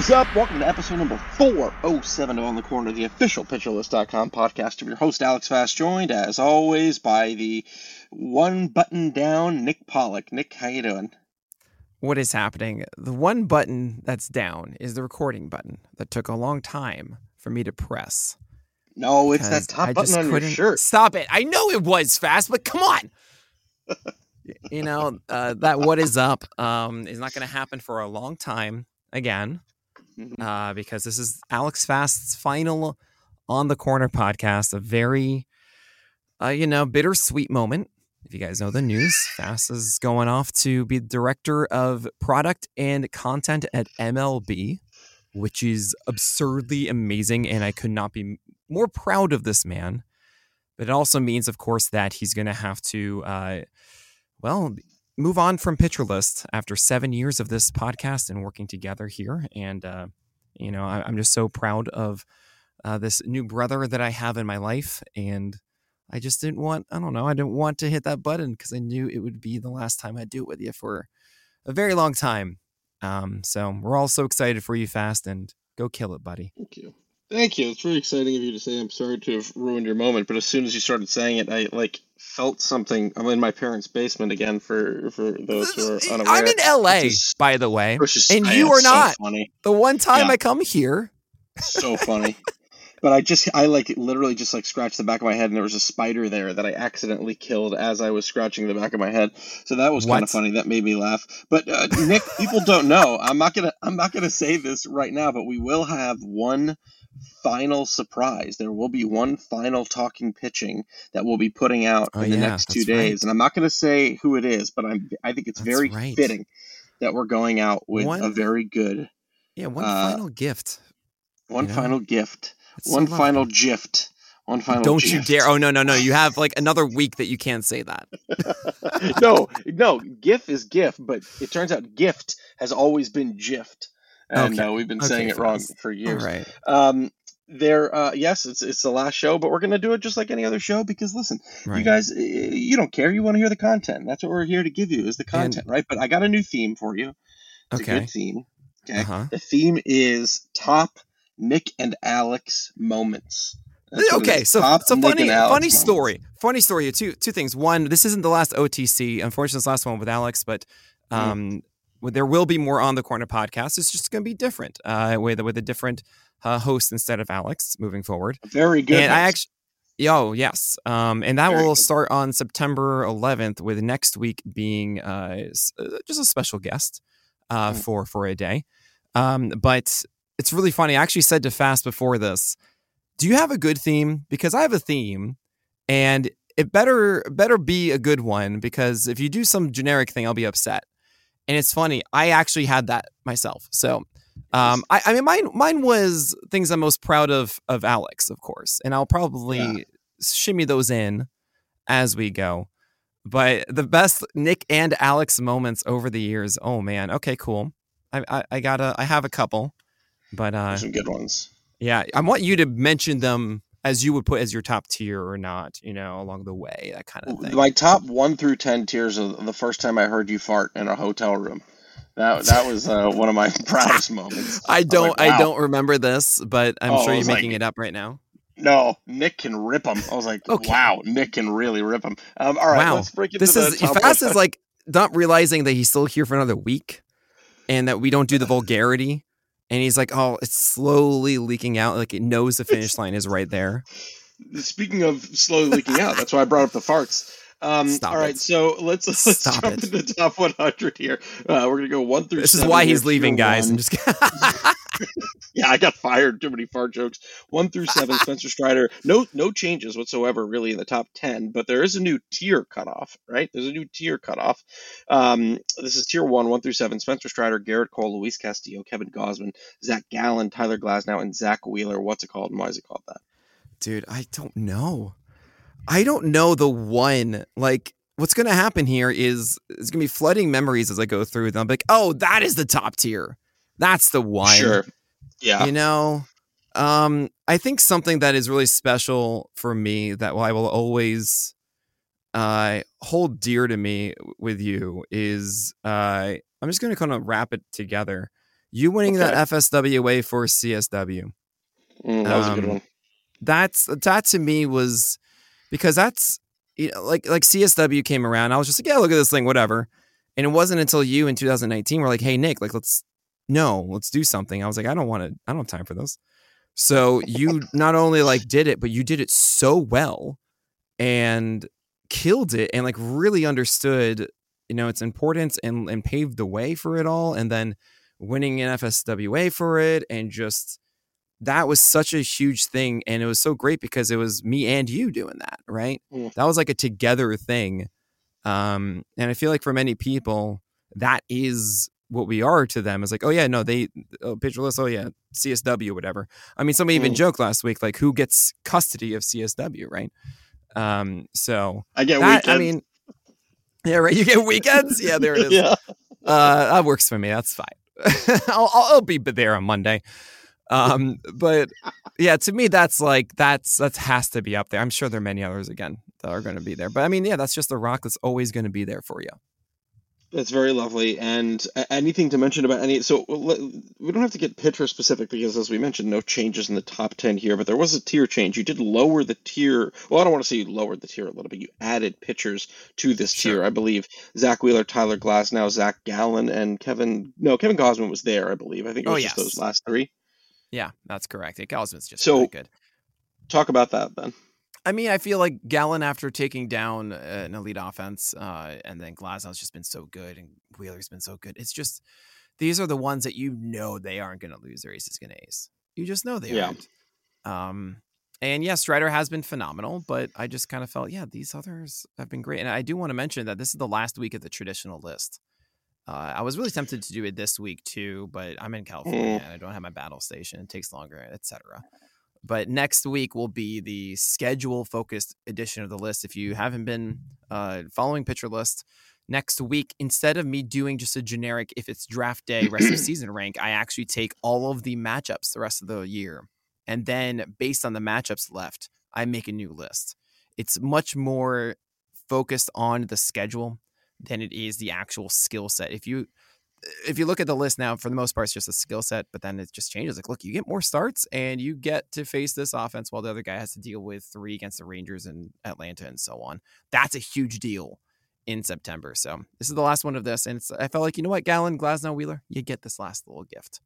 Is up? Welcome to episode number 407 of On the Corner, of the official PitcherList.com podcast. of your host, Alex Fast, joined as always by the one button down Nick Pollack. Nick, how you doing? What is happening? The one button that's down is the recording button that took a long time for me to press. No, it's that top I button on your shirt. Stop it. I know it was fast, but come on. you know, uh, that what is up um, is not going to happen for a long time again. Mm-hmm. uh, because this is Alex Fast's final on the corner podcast. A very, uh, you know, bittersweet moment. If you guys know the news, Fast is going off to be director of product and content at MLB, which is absurdly amazing. And I could not be more proud of this man. But it also means, of course, that he's going to have to, uh, well, move on from Pitcher List after seven years of this podcast and working together here. And, uh, you know, I, am just so proud of uh, this new brother that I have in my life. And I just didn't want, I don't know, I didn't want to hit that button because I knew it would be the last time I'd do it with you for a very long time. Um, so we're all so excited for you, Fast, and go kill it, buddy. Thank you. Thank you. It's very exciting of you to say. I'm sorry to have ruined your moment, but as soon as you started saying it, I like felt something. I'm in my parents' basement again. For for those who are unaware, I'm in L.A. Is, by the way, and you are not. So funny. The one time yeah. I come here, so funny. but I just I like literally just like scratched the back of my head, and there was a spider there that I accidentally killed as I was scratching the back of my head. So that was kind of funny. That made me laugh. But uh, Nick, people don't know. I'm not gonna I'm not gonna say this right now, but we will have one final surprise. There will be one final talking pitching that we'll be putting out oh, in the yeah, next two days, right. and I'm not going to say who it is, but I'm I think it's that's very right. fitting that we're going out with one, a very good yeah one uh, final gift, one final gift, it's one so final gift. One final Don't gift. you dare! Oh no, no, no! You have like another week that you can't say that. no, no. GIF is GIF, but it turns out gift has always been gift and okay. uh, we've been okay, saying it wrong for years. All right. Um, there, uh, yes, it's it's the last show, but we're gonna do it just like any other show because listen, right. you guys, you don't care. You want to hear the content. That's what we're here to give you is the content, and, right? But I got a new theme for you. It's okay. a good theme. Okay. Uh-huh. The theme is top Nick and Alex moments. okay, so top so funny funny story. Funny story. Two two things. One, this isn't the last OTC. Unfortunately, it's the last one with Alex, but mm. um, there will be more on the corner podcast. It's just going to be different uh, with with a different uh, host instead of Alex moving forward. Very good. And I actually. Oh yes, um, and that Very will good. start on September 11th, with next week being uh, uh, just a special guest uh, mm. for for a day. Um, but it's really funny. I actually said to Fast before this, "Do you have a good theme?" Because I have a theme, and it better better be a good one. Because if you do some generic thing, I'll be upset. And it's funny, I actually had that myself. So um, I, I mean, mine mine was things I'm most proud of of Alex, of course, and I'll probably yeah. shimmy those in as we go. But the best Nick and Alex moments over the years. Oh man, okay, cool. I I, I got a I have a couple, but uh, some good ones. Yeah, I want you to mention them as you would put as your top tier or not, you know, along the way, that kind of thing. My top one through ten tiers of the first time I heard you fart in a hotel room. That that was uh, one of my proudest moments. I don't I, like, wow. I don't remember this, but I'm oh, sure you're making like, it up right now. No, Nick can rip them. I was like, okay. wow, Nick can really rip them. Um, all right, wow. let's break into this is fast is like not realizing that he's still here for another week, and that we don't do the vulgarity. And he's like, oh, it's slowly leaking out. Like it knows the finish line is right there. Speaking of slowly leaking out, that's why I brought up the farts. Um, all right, it. so let's let's Stop jump it. into the top 100 here. Uh, we're gonna go one through. This is why he's leaving, guys. I'm just. yeah, I got fired. Too many fart jokes. One through seven. Spencer Strider. No, no changes whatsoever really in the top ten. But there is a new tier cutoff. Right, there's a new tier cutoff. Um, this is tier one, one through seven. Spencer Strider, Gerrit Cole, Luis Castillo, Kevin Gausman, Zac Gallen, Tyler Glasnow, and Zack Wheeler. What's it called, and why is it called that? Dude, I don't know. I don't know the one. Like, what's going to happen here is it's going to be flooding memories as I go through them. I'm like, oh, that is the top tier. That's the one. Sure. Yeah. You know, um, I think something that is really special for me that I will always uh, hold dear to me with you is uh, I'm just going to kind of wrap it together. You winning okay. that FSWA for CSW. Mm, that was um, a good um, one. That's that to me was because that's you know, like like CSW came around. I was just like, yeah, look at this thing, whatever. And it wasn't until you in 2019 were like, hey Nick, like let's no, let's do something. I was like, I don't want to. I don't have time for this. So you not only like did it, but you did it so well and killed it and like really understood, you know, its importance and and paved the way for it all. And then winning an FSWA for it and just that was such a huge thing and it was so great because it was me and you doing that right mm. that was like a together thing um and i feel like for many people that is what we are to them is like oh yeah no they oh, Pitcher List, oh yeah csw whatever i mean somebody mm. even joked last week like who gets custody of csw right um so i get that, weekends. i mean yeah right you get weekends yeah there it is yeah. uh that works for me that's fine I'll, I'll be there on monday um, but yeah, to me, that's like that's that has to be up there. I'm sure there are many others again that are going to be there, but I mean, yeah, that's just the rock that's always going to be there for you. That's very lovely. And anything to mention about any? So we don't have to get pitcher specific because, as we mentioned, no changes in the top ten here. But there was a tier change. You did lower the tier. Well, I don't want to say you lowered the tier a little bit. You added pitchers to this sure. tier. I believe Zack Wheeler, Tyler Glass, now Zac Gallen, and Kevin. No, Kevin Gausman was there. I believe. I think it oh, was oh, just yes. those last three. Yeah, that's correct. Yeah, Gausman's just so really good. Talk about that then. I mean, I feel like Gallen, after taking down an elite offense, uh, and then Glasnow's just been so good, and Wheeler's been so good. It's just these are the ones that you know they aren't going to lose their aces going to ace. You just know they yeah. aren't. Um, and yes, Strider has been phenomenal, but I just kind of felt, yeah, these others have been great. And I do want to mention that this is the last week of the traditional list. Uh, I was really tempted to do it this week too, but I'm in California mm. and I don't have my battle station. It takes longer, etc. But next week will be the schedule focused edition of the list. If you haven't been uh, following Pitcher List, next week instead of me doing just a generic if it's draft day rest of season rank, I actually take all of the matchups the rest of the year, and then based on the matchups left, I make a new list. It's much more focused on the schedule than it is the actual skill set. If you if you look at the list now, for the most part, it's just a skill set, but then it just changes. Like, look, you get more starts and you get to face this offense while the other guy has to deal with three against the Rangers and Atlanta and so on. That's a huge deal in September. So this is the last one of this. And I felt like, you know what, Gallen, Glasnow, Wheeler, you get this last little gift.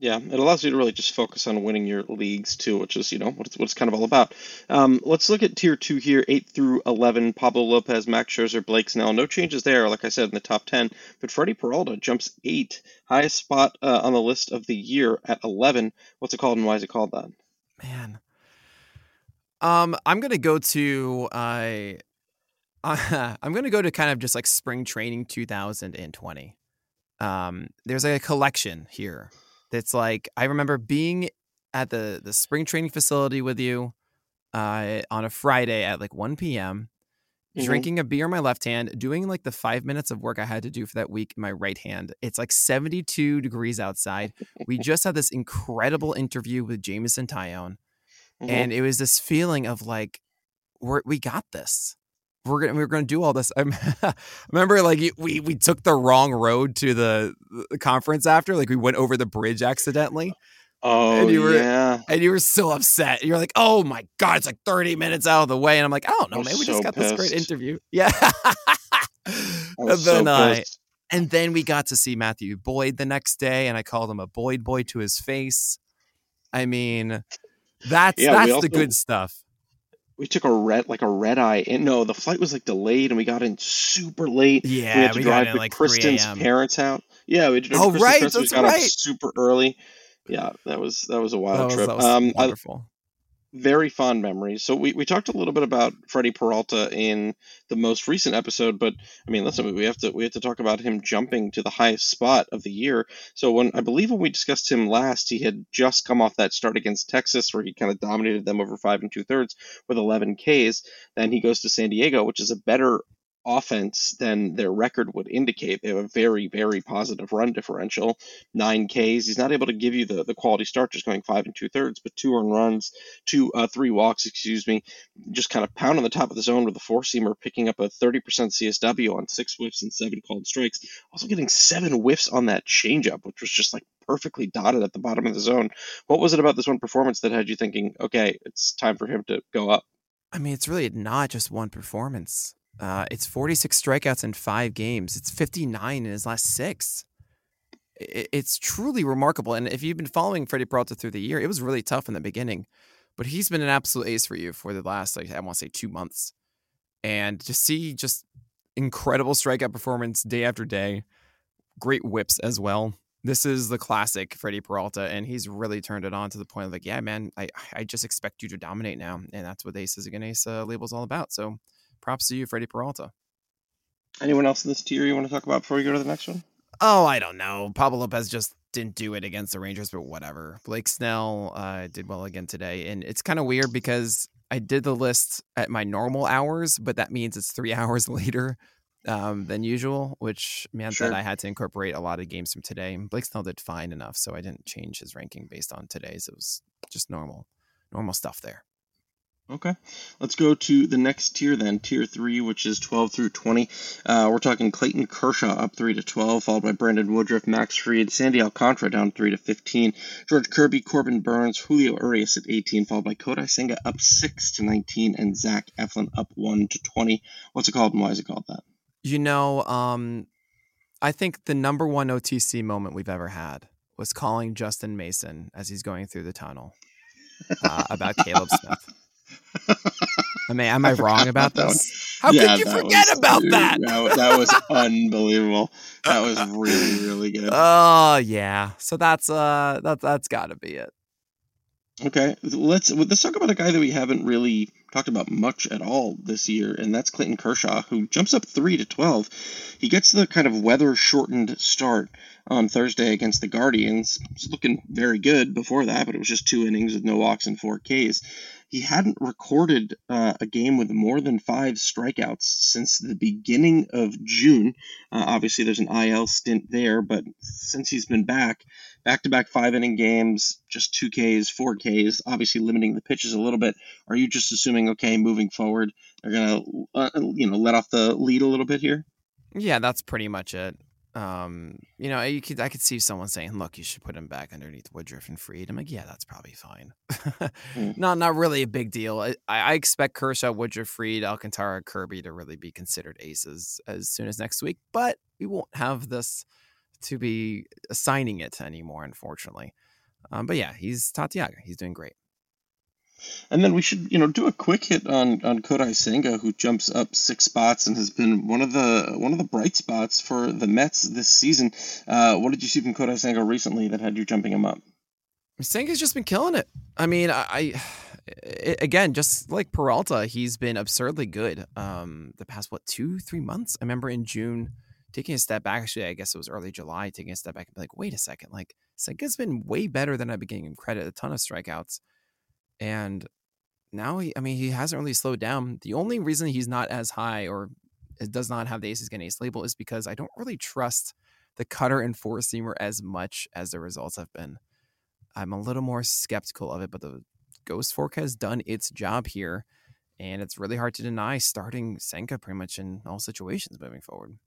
Yeah, it allows you to really just focus on winning your leagues too, which is you know what it's, what it's kind of all about. Um, let's look at tier two here, eight through eleven. Pablo Lopez, Max Scherzer, Blake Snell. No changes there, like I said in the top ten. But Freddie Peralta jumps eight, highest spot uh, on the list of the year at eleven. What's it called, and why is it called that? Man, um, I'm gonna go to uh, uh I'm gonna go to kind of just like spring training 2020. Um, there's like a collection here that's like I remember being at the the spring training facility with you uh, on a Friday at like 1 p.m. Mm-hmm. Drinking a beer in my left hand, doing like the five minutes of work I had to do for that week in my right hand. It's like 72 degrees outside. We just had this incredible interview with Jameson Taillon. mm-hmm. and it was this feeling of like, we're, we got this. We're gonna we're gonna do all this. I remember like we we took the wrong road to the, the conference after. Like we went over the bridge accidentally. Oh and you were, yeah, and you were so upset. You're like, "Oh my god, it's like 30 minutes out of the way," and I'm like, "I don't know, man. We so just got pissed. this great interview." Yeah, and then so I, and then we got to see Matthew Boyd the next day, and I called him a Boyd boy to his face. I mean, that's yeah, that's also, the good stuff. We took a red like a red eye. And no, the flight was like delayed, and we got in super late. Yeah, we had to we drive to like Kristen's parents' out Yeah, we had to drive oh, to right, that's we got right. super early. Yeah, that was that was a wild that trip. Was, um, wonderful very fond memories. So we, we talked a little bit about Freddie Peralta in the most recent episode, but I mean, listen, we have to we have to talk about him jumping to the highest spot of the year. So when I believe when we discussed him last, he had just come off that start against Texas where he kind of dominated them over five and two thirds with 11 Ks. Then he goes to San Diego, which is a better offense than their record would indicate. They have a very, very positive run differential, nine Ks. He's not able to give you the, the quality start just going five and two thirds, but two earned runs, two uh, three walks, excuse me, just kind of pound on the top of the zone with a four seamer, picking up a 30% CSW on six whiffs and seven called strikes. Also getting seven whiffs on that changeup, which was just like perfectly dotted at the bottom of the zone. What was it about this one performance that had you thinking, okay, it's time for him to go up? I mean, it's really not just one performance. Uh, it's 46 strikeouts in five games. It's 59 in his last six. it's truly remarkable. And if you've been following Freddie Peralta through the year, it was really tough in the beginning, but he's been an absolute ace for you for the last, like, I want to say two months. And to see just incredible strikeout performance day after day, great whips as well. This is the classic Freddie Peralta, and he's really turned it on to the point of like, yeah, man, I, I just expect you to dominate now, and that's what Aces Against Ace uh, label's all about. So props to you, Freddie Peralta. Anyone else in this tier you want to talk about before we go to the next one? Oh, I don't know. Pablo Lopez just didn't do it against the Rangers, but whatever. Blake Snell uh, did well again today, and it's kind of weird because I did the list at my normal hours, but that means it's three hours later um, than usual, which meant sure. that I had to incorporate a lot of games from today. Blake Snell did fine enough, so I didn't change his ranking based on today's. It was just normal, normal stuff there. Okay, let's go to the next tier then, tier three, which is 12 through 20. Uh, we're talking Clayton Kershaw up 3 to 12, followed by Brandon Woodruff, Max Fried, Sandy Alcantara down 3 to 15, George Kirby, Corbin Burnes, Julio Urias at 18, followed by Kodai Senga up 6 to 19, and Zach Eflin up 1 to 20. What's it called and why is it called that? You know, um, I think the number one OTC moment we've ever had was calling Justin Mason as he's going through the tunnel uh, about Caleb Smith. I mean, am I, I wrong about this? How yeah, could you forget was, about that? that? That was unbelievable. That was really, really good. Oh yeah. So that's uh that that's got to be it. Okay, let's let's talk about a guy that we haven't really talked about much at all this year, and that's Clayton Kershaw, who jumps up three to twelve. He gets the kind of weather shortened start on Thursday against the Guardians. It's looking very good before that, but it was just two innings with no walks and four Ks he hadn't recorded uh, a game with more than five strikeouts since the beginning of June. Uh, obviously, there's an IL stint there, but since he's been back, back to back five inning games, just two Ks, four Ks, obviously limiting the pitches a little bit. Are you just assuming, okay, moving forward, they're going to, uh, you know, let off the lead a little bit here? Yeah, that's pretty much it um, you know, you could I could see someone saying, "Look, you should put him back underneath Woodruff and Fried." I'm like, yeah, that's probably fine. mm. Not not really a big deal. I, I expect Kershaw, Woodruff, Fried, Alcantara, Kirby to really be considered aces as soon as next week, but we won't have this to be assigning it anymore, unfortunately. Um, but yeah, he's Tatiaga. He's doing great. And then we should, you know, do a quick hit on on Kodai Senga, who jumps up six spots and has been one of the one of the bright spots for the Mets this season. Uh, what did you see from Kodai Senga recently that had you jumping him up? Senga's just been killing it. I mean, I, I again, just like Peralta, he's been absurdly good. Um, the past what two, three months? I remember in June taking a step back. Actually, I guess it was early July, taking a step back and be like, wait a second, like Senga's been way better than I've been giving him credit. A ton of strikeouts. And now he, I mean, he hasn't really slowed down. The only reason he's not as high or does not have the aces against ace label is because I don't really trust the cutter and four seamer as much as the results have been. I'm a little more skeptical of it, but the Ghost Fork has done its job here, and it's really hard to deny starting Senga pretty much in all situations moving forward.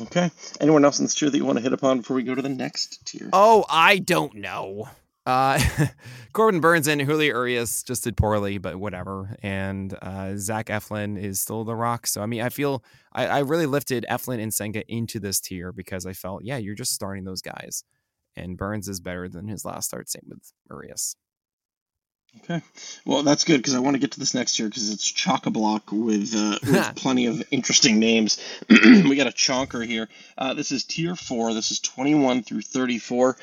Okay. Anyone else in this tier that you want to hit upon before we go to the next tier? Oh, I don't know. Uh, Corbin Burnes and Julio Urias just did poorly, but whatever. And uh, Zach Eflin is still the rock. So I mean, I feel I, I really lifted Eflin and Senga into this tier because I felt, yeah, you're just starting those guys, and Burnes is better than his last start. Same with Urias. Okay, well that's good because I want to get to this next year because it's chock a block with, uh, with plenty of interesting names. we got a chonker here. Uh, this is tier four. This is twenty one through thirty four.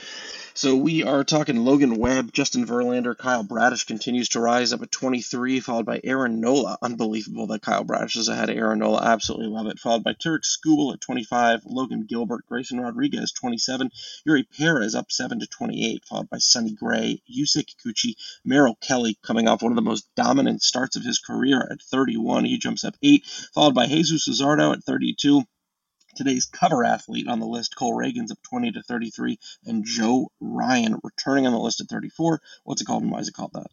So we are talking Logan Webb, Justin Verlander, Kyle Bradish continues to rise up at 23, followed by Aaron Nola. Unbelievable that Kyle Bradish is ahead of Aaron Nola. Absolutely love it. Followed by Tarik Skubal at 25, Logan Gilbert, Grayson Rodriguez 27, Eury Perez up 7 to 28, followed by Sonny Gray, Yusei Kikuchi, Merrill Kelly coming off one of the most dominant starts of his career at 31. He jumps up 8, followed by Jesus Luzardo at 32. Today's cover athlete on the list, Cole Ragans up 20 to 33, and Joe Ryan returning on the list at 34. What's it called and why is it called that?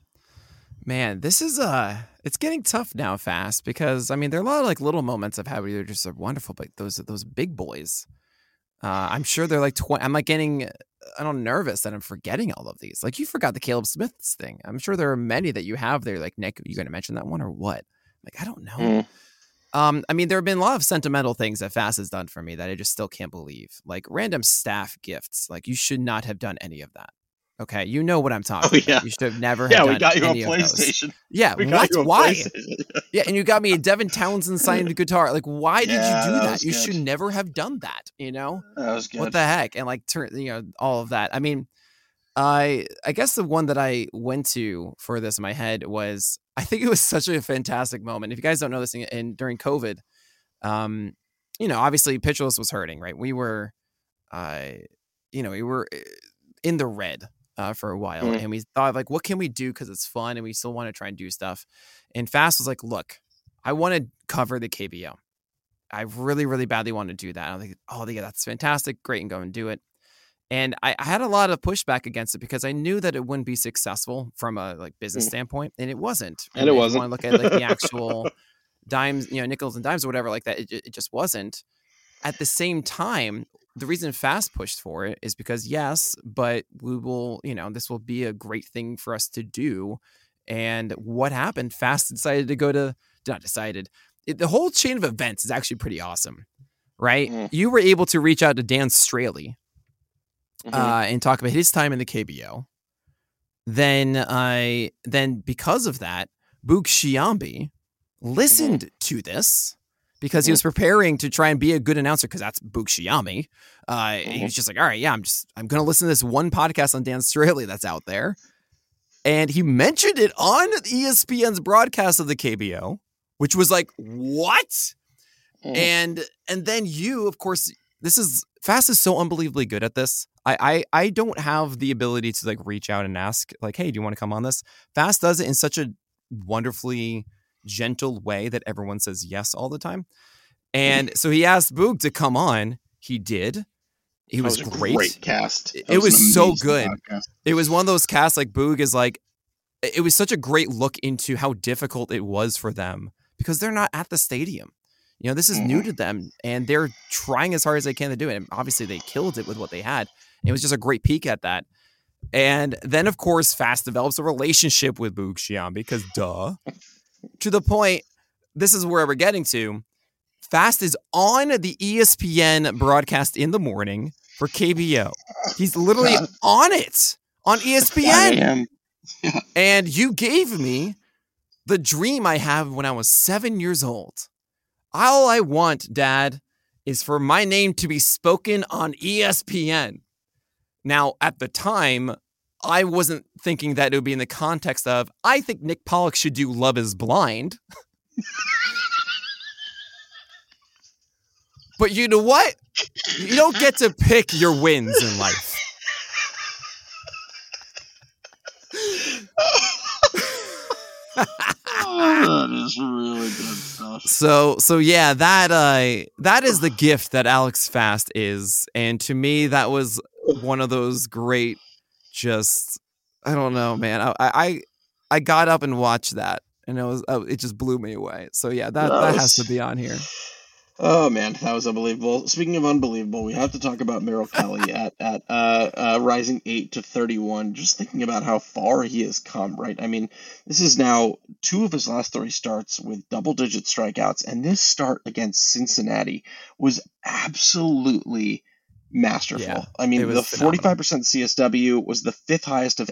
Man, this is uh it's getting tough now fast because I mean there are a lot of like little moments of how they're just a wonderful, but those those big boys. Uh, I'm sure they're like 20. I'm like getting, I don't nervous that I'm forgetting all of these. Like you forgot the Caleb Smiths thing. I'm sure there are many that you have there. Like Nick, you going to mention that one or what? Like I don't know. Mm. Um, I mean, there have been a lot of sentimental things that Fast has done for me that I just still can't believe. Like random staff gifts. Like you should not have done any of that. Okay, you know what I'm talking. Oh yeah, about. you should have never. Yeah, we got you a PlayStation. Yeah, we what? Why? yeah, and you got me a Devin Townsend signed guitar. Like, why did yeah, you do that? that? You good. should never have done that. You know, that was good. What the heck? And like, turn you know all of that. I mean, I I guess the one that I went to for this in my head was I think it was such a fantastic moment. If you guys don't know this, thing, and during COVID, um, you know, obviously Pitcher List was hurting, right? We were, uh, you know, we were eh, in the red uh, for a while, mm. and we thought like, what can we do because it's fun and we still want to try and do stuff. And Fast was like, look, I want to cover the KBO. I really, really badly want to do that. I'm like, oh, yeah, that's fantastic, great, and go and do it. And I, I, had a lot of pushback against it because I knew that it wouldn't be successful from a like business mm. standpoint, and it wasn't. And, and it wasn't. Want to look at like the actual dimes, you know, nickels and dimes or whatever like that. It, it just wasn't. At the same time, the reason Fast pushed for it is because yes, but we will, you know, this will be a great thing for us to do. And what happened? Fast decided to go to not decided. It, the whole chain of events is actually pretty awesome, right? Mm. You were able to reach out to Dan Straily mm-hmm. uh, and talk about his time in the KBO. Then I then because of that, Boog Sciambi listened mm-hmm. to this because he was mm-hmm. preparing to try and be a good announcer because that's Sciambi. Uh, mm-hmm. He was just like, all right, yeah, I'm just I'm gonna listen to this one podcast on Dan Straily that's out there, and he mentioned it on ESPN's broadcast of the KBO, which was like, what? Mm-hmm. And and then you, of course, this is Fast is so unbelievably good at this. I, I I don't have the ability to like reach out and ask like, hey, do you want to come on this? Fast does it in such a wonderfully gentle way that everyone says yes all the time. And so he asked Boog to come on. He did. He was, was great. great cast. That it was, was so good. Podcast. It was one of those casts like Boog is like it was such a great look into how difficult it was for them because they're not at the stadium. You know, this is mm-hmm. new to them and they're trying as hard as they can to do it. And obviously they killed it with what they had. It was just a great peek at that. And then of course Fast develops a relationship with Boog Sciambi because duh. To the point, this is where we're getting to. Fast is on the ESPN broadcast in the morning for KBO. He's literally on it on ESPN. and you gave me the dream I have when I was seven years old. All I want, Dad, is for my name to be spoken on ESPN. Now, at the time, I wasn't thinking that it would be in the context of, I think Nick Pollack should do Love is Blind. but you know what? You don't get to pick your wins in life. that is really good stuff. So so yeah, that uh that is the gift that Alex Fast is. And to me that was one of those great just I don't know, man. I I I got up and watched that, and it was oh, it just blew me away. So yeah, that that, that has to be on here. Oh man, that was unbelievable. Speaking of unbelievable, we have to talk about Merrill Kelly at at uh, uh, rising eight to thirty one. Just thinking about how far he has come, right? I mean, this is now two of his last three starts with double digit strikeouts, and this start against Cincinnati was absolutely masterful. Yeah, I mean, the forty five percent CSW was the fifth highest of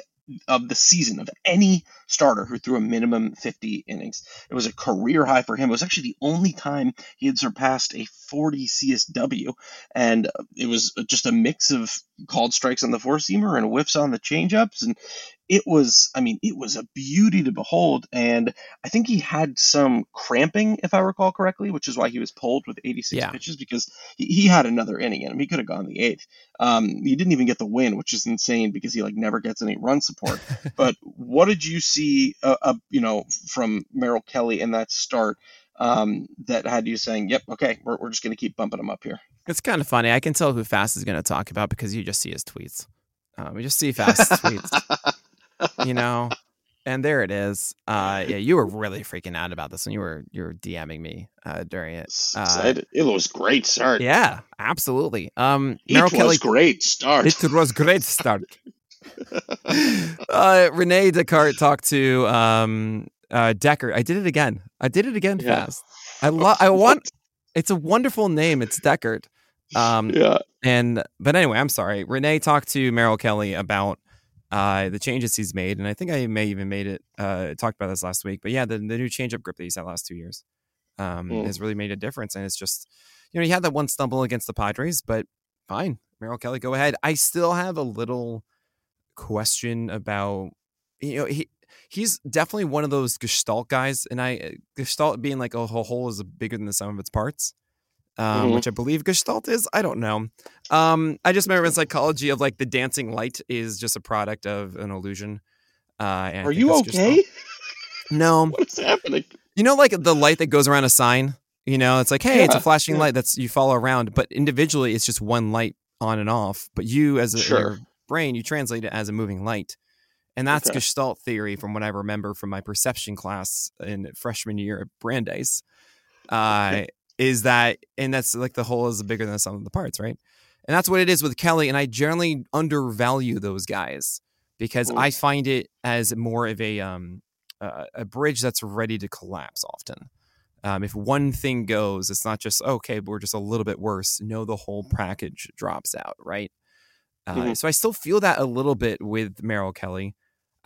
of the season of any starter who threw a minimum 50 innings. It was a career high for him. It was actually the only time he had surpassed a 40 CSW, and uh, it was just a mix of called strikes on the four seamer and whiffs on the changeups, and it was, I mean, it was a beauty to behold. And I think he had some cramping, if I recall correctly, which is why he was pulled with 86 yeah. pitches because he, he, had another inning in him. He could have gone the eighth. Um, he didn't even get the win, which is insane because he like never gets any run support. but what did you see, uh, uh, you know, from Merrill Kelly in that start? Um, that had you saying, "Yep, okay, we're, we're just going to keep bumping him up here." It's kind of funny. I can tell who Fast is going to talk about because you just see his tweets. Um, we just see Fast tweets. you know. And there it is. Uh, yeah, you were really freaking out about this and you were you were DMing me uh, during it. Uh, it was great start. Yeah, absolutely. Um, it was Kelly, great start. It was great start. uh, Rene Descartes talked to um, uh, Decker. I did it again. I did it again yeah. fast. I love. I want. It's a wonderful name. It's Deckard. Um, yeah. And but anyway, I'm sorry. Rene talked to Merrill Kelly about uh, the changes he's made, and I think I may even made it uh, talked about this last week. But yeah, the, the new changeup grip that he's had last two years um, mm. has really made a difference, and it's just you know he had that one stumble against the Padres, but fine, Merrill Kelly, go ahead. I still have a little question about you know he he's definitely one of those gestalt guys, and I gestalt being like a whole whole is bigger than the sum of its parts um, mm-hmm. which I believe Gestalt is. I don't know. Um, I just remember in psychology of like the dancing light is just a product of an illusion. Uh, Are you okay? No. What's happening? You know, like the light that goes around a sign. You know, it's like, hey, yeah, it's a flashing yeah. light that's you follow around, but individually, it's just one light on and off. But you, as a sure. your brain, you translate it as a moving light. And that's okay. Gestalt theory from what I remember from my perception class in freshman year at Brandeis. Uh, is that and that's like the whole is bigger than the sum of the parts, right? And that's what it is with Kelly. And I generally undervalue those guys because I find it as more of a um uh, a bridge that's ready to collapse often. Um, if one thing goes, it's not just okay, we're just a little bit worse. No, the whole package drops out, right? Uh, mm-hmm. So I still feel that a little bit with Merrill Kelly.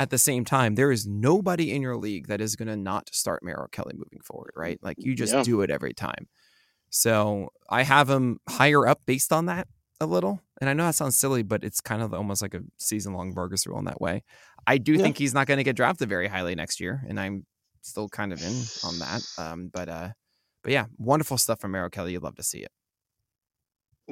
At the same time, there is nobody in your league that is going to not start Merrill Kelly moving forward, right? Like you just yeah. do it every time. So I have him higher up based on that a little. And I know that sounds silly, but it's kind of almost like a season long Vargas rule in that way. I do yeah. think he's not going to get drafted very highly next year, and I'm still kind of in on that. Um, but uh, but yeah, wonderful stuff from Merrill Kelly. You'd love to see it.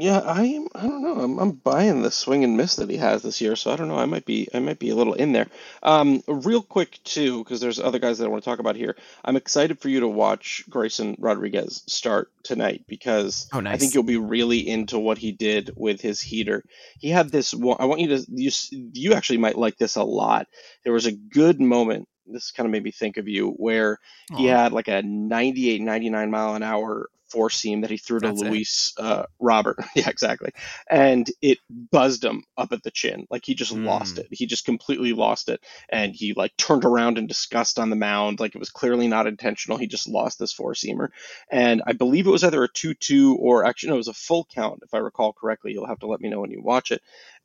Yeah, I. I don't know. I'm, I'm buying the swing and miss that he has this year. So I don't know. I might be. I might be a little in there. Um, real quick too, because there's other guys that I want to talk about here. I'm excited for you to watch Grayson Rodriguez start tonight because oh, nice. I think you'll be really into what he did with his heater. He had this. I want you to. You, you actually might like this a lot. There was a good moment. This kind of made me think of you, where he had like a 98, 99 mile an hour four seam that he threw to That's Luis uh, Robert. yeah, exactly. And it buzzed him up at the chin. Like he just mm. lost it. He just completely lost it. And he like turned around in disgust on the mound. Like it was clearly not intentional. He just lost this four seamer. And I believe it was either a 2 2 or actually, no, it was a full count, if I recall correctly. You'll have to let me know when you watch it.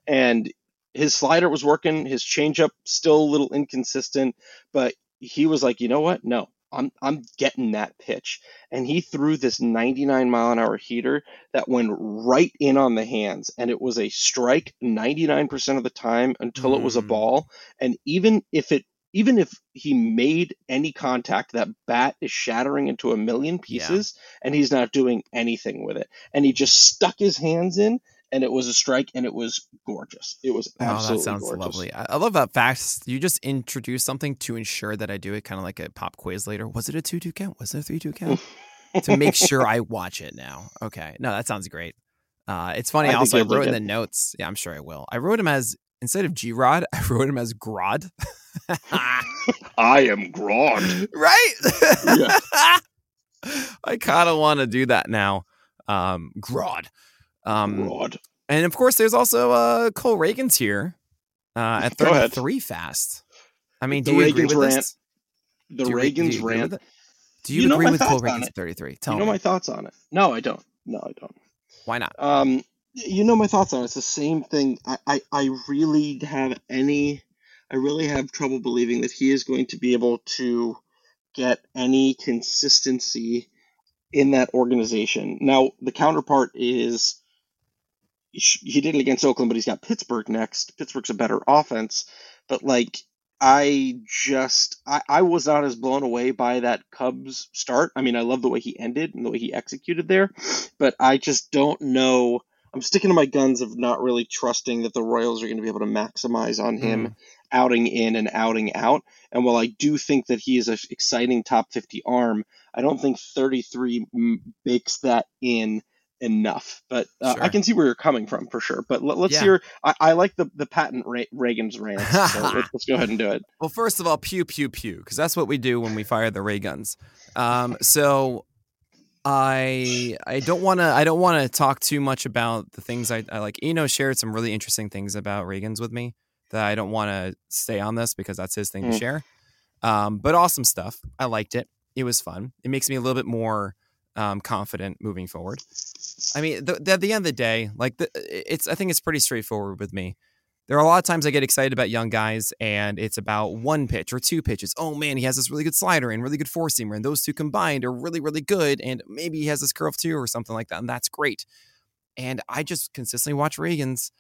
And his slider was working, his changeup still a little inconsistent, but he was like, you know what? No, I'm I'm getting that pitch. And he threw this 99 mile an hour heater that went right in on the hands, and it was a strike 99% of the time until mm. it was a mm. ball. And even if it even if he made any contact, that bat is shattering into a million pieces, yeah. and he's not doing anything with it. And he just stuck his hands in and it was a strike and it was gorgeous. It was absolutely oh, that sounds gorgeous. lovely. I, love that fact. You just introduce something to ensure that I do it, kind of like a pop quiz later. Was it a two two count? Was it a three two count? to make sure I watch it now. Okay, no, that sounds great. Uh, it's funny. I also, I wrote in the notes. Yeah, I'm sure I will. I wrote him as instead of G Rod, I wrote him as Grod. I am Grod. Right? Yeah. I kind of want to do that now. Um, Grodd. Um. And of course, there's also uh, Cole Ragans here uh, at 33 fast. I mean, the do you agree with rant, this? The Reagan's Ragans rant. Do you, you agree with Cole Ragans at 33? Tell you know me. my thoughts on it. No, I don't. No, I don't. Why not? Um, you know my thoughts on it. It's the same thing. I, I, I really have any I really have trouble believing that he is going to be able to get any consistency in that organization. Now, the counterpart is he did it against Oakland, but he's got Pittsburgh next. Pittsburgh's a better offense, but like I just I, I was not as blown away by that Cubs start. I mean, I love the way he ended and the way he executed there, but I just don't know. I'm sticking to my guns of not really trusting that the Royals are going to be able to maximize on him mm. outing in and outing out. And while I do think that he is an exciting top 50 arm, I don't think 33 bakes that in enough. But uh, sure. I can see where you're coming from for sure. But let, us yeah. hear. I, I, like the the patent Ra- Reagan's rant. So let's, let's, go ahead and do it. Well, first of all, pew pew pew, because that's what we do when we fire the ray guns. Um, so I I don't want to I don't want to talk too much about the things I, I like. Eno shared some really interesting things about Ragans with me that I don't want to stay on this because that's his thing mm. to share. Um, but awesome stuff. I liked it. It was fun. It makes me a little bit more um, confident moving forward. I mean, at the end of the day, like the, it's, I think it's pretty straightforward with me. There are a lot of times I get excited about young guys, and it's about one pitch or two pitches. Oh man, he has this really good slider and really good four seamer, and those two combined are really, really good. And maybe he has this curve too, or something like that, and that's great. And I just consistently watch Ragans,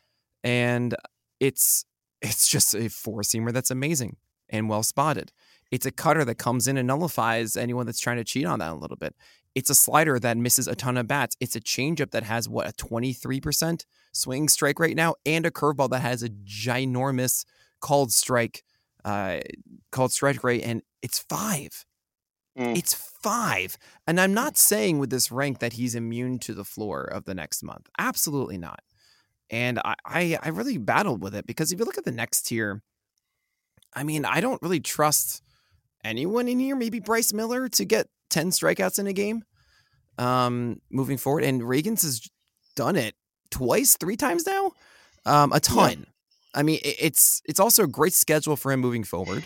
and it's it's just a four seamer that's amazing and well spotted. It's a cutter that comes in and nullifies anyone that's trying to cheat on that a little bit. It's a slider that misses a ton of bats. It's a changeup that has what a 23% swing strike right now, and a curveball that has a ginormous called strike, uh, called strike rate, and it's five. Mm. It's five. And I'm not saying with this rank that he's immune to the floor of the next month. Absolutely not. And I, I, I really battled with it because if you look at the next tier, I mean, I don't really trust anyone in here. Maybe Bryce Miller to get 10 strikeouts in a game um, moving forward. And Ragans has done it twice, three times now, um, a ton. Yeah. I mean, it's it's also a great schedule for him moving forward.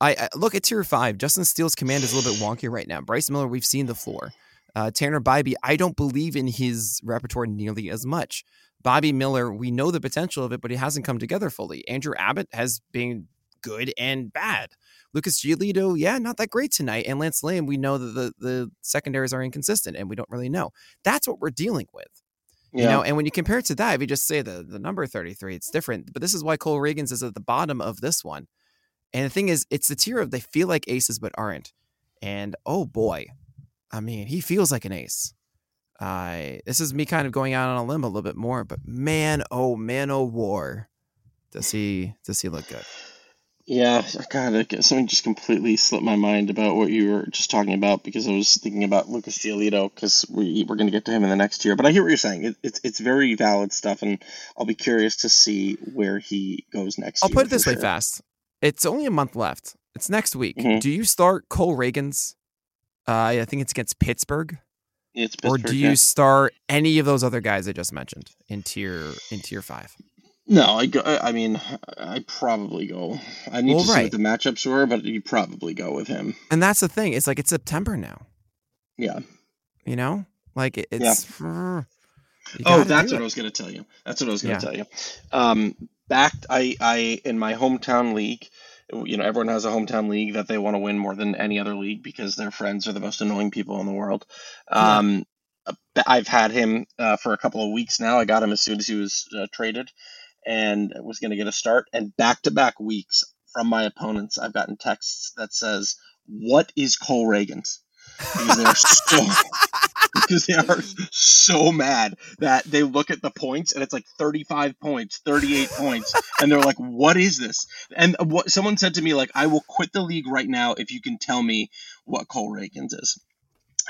I, I, look at tier five. Justin Steele's command is a little bit wonky right now. Bryce Miller, we've seen the floor. Uh, Tanner Bibee, I don't believe in his repertoire nearly as much. Bobby Miller, we know the potential of it, but he hasn't come together fully. Andrew Abbott has been good and bad. Lucas Giolito, yeah, not that great tonight. And Lance Lynn, we know that the, the secondaries are inconsistent and we don't really know. That's what we're dealing with. Yeah. You know, and when you compare it to that, if you just say the, the number 33, it's different. But this is why Cole Ragans is at the bottom of this one. And the thing is, it's the tier of they feel like aces but aren't. And oh boy, I mean, he feels like an ace. Uh, this is me kind of going out on a limb a little bit more, but man, oh man, oh war, does he does he look good? Yeah, God, something just completely slipped my mind about what you were just talking about because I was thinking about Lucas Giolito because we we're going to get to him in the next year. But I hear what you're saying. It, it's it's very valid stuff, and I'll be curious to see where he goes next. I'll put it this way, fast. It's only a month left. It's next week. Mm-hmm. Do you start Cole Ragans? Uh, I think it's against Pittsburgh. It's Pittsburgh, or do you yeah. start any of those other guys I just mentioned in tier in tier five? No, I go. I mean, I probably go. I need well, to see what the matchups were, but you probably go with him. And that's the thing. It's like it's September now. Yeah. You know, like it's. Yeah. Oh, that's what it. I was going to tell you. That's what I was going to yeah. tell you. Um, backed. I I in my hometown league. You know, everyone has a hometown league that they want to win more than any other league because their friends are the most annoying people in the world. Um, yeah. I've had him uh, for a couple of weeks now. I got him as soon as he was uh, traded and was going to get a start. And back to back weeks from my opponents, I've gotten texts that says, "What is Cole Ragans?" Because they are so because they are so mad that they look at the points and it's like 35 points, 38 points, and they're like, "What is this?" And what someone said to me like, "I will quit the league right now if you can tell me what Cole Ragans is."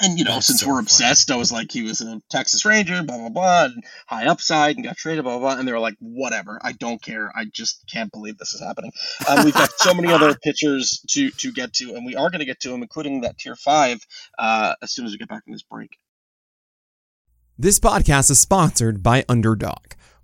And you know, That's since so we're obsessed, I was like, he was a Texas Ranger, blah blah blah, and high upside, and got traded, blah blah blah. And they were like, whatever, I don't care. I just can't believe this is happening. Um, we've got so many other pitchers to to get to, and we are going to get to them, including that tier five, uh, as soon as we get back from this break. This podcast is sponsored by Underdog.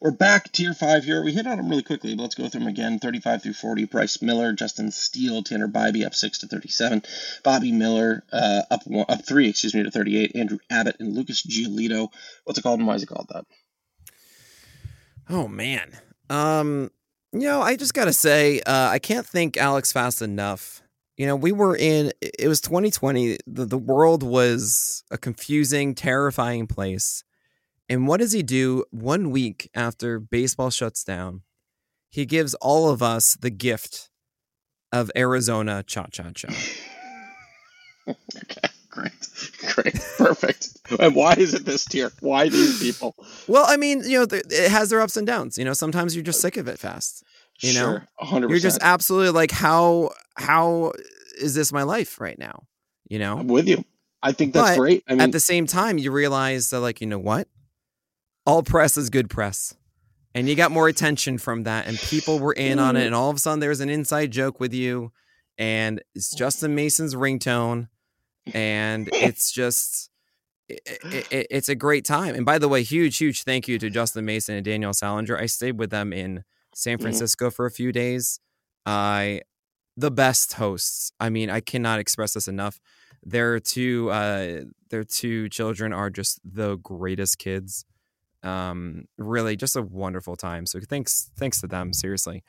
We're back tier five here. We hit on them really quickly, but let's go through them again. 35 through 40. Bryce Miller, Justin Steele, Tanner Bibee up six to 37. Bobby Miller uh, up one, up three, excuse me, to 38. Andrew Abbott and Lucas Giolito. What's it called and why is it called that? Oh man, um, you know, I just gotta say, uh, I can't thank Alex fast enough. You know, we were in. It was 2020. The the world was a confusing, terrifying place and what does he do one week after baseball shuts down? He gives all of us the gift of Arizona cha cha cha. okay, great. Great. Perfect. and why is it this tier? Why these people? Well, I mean, you know, it has their ups and downs. You know, sometimes you're just uh, sick of it fast. You sure, know, 100%. you're just absolutely like, how how is this my life right now? You know, I'm with you. I think that's but great. I mean, at the same time, you realize that, like, you know what? All press is good press. And you got more attention from that, and people were in on it. And all of a sudden, there's an inside joke with you, and it's Justin Mason's ringtone, and it's just. It, it, it's a great time. And by the way, huge, huge thank you to Justin Mason and Daniel Salinger. I stayed with them in San mm-hmm. Francisco for a few days. I, the best hosts. I mean, I cannot express this enough. Their two, uh, their two children are just the greatest kids um really just a wonderful time so thanks thanks to them seriously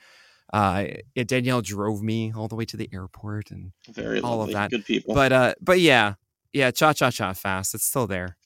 uh it, danielle drove me all the way to the airport and very all lovely. of that good people but uh but yeah yeah cha cha cha fast it's still there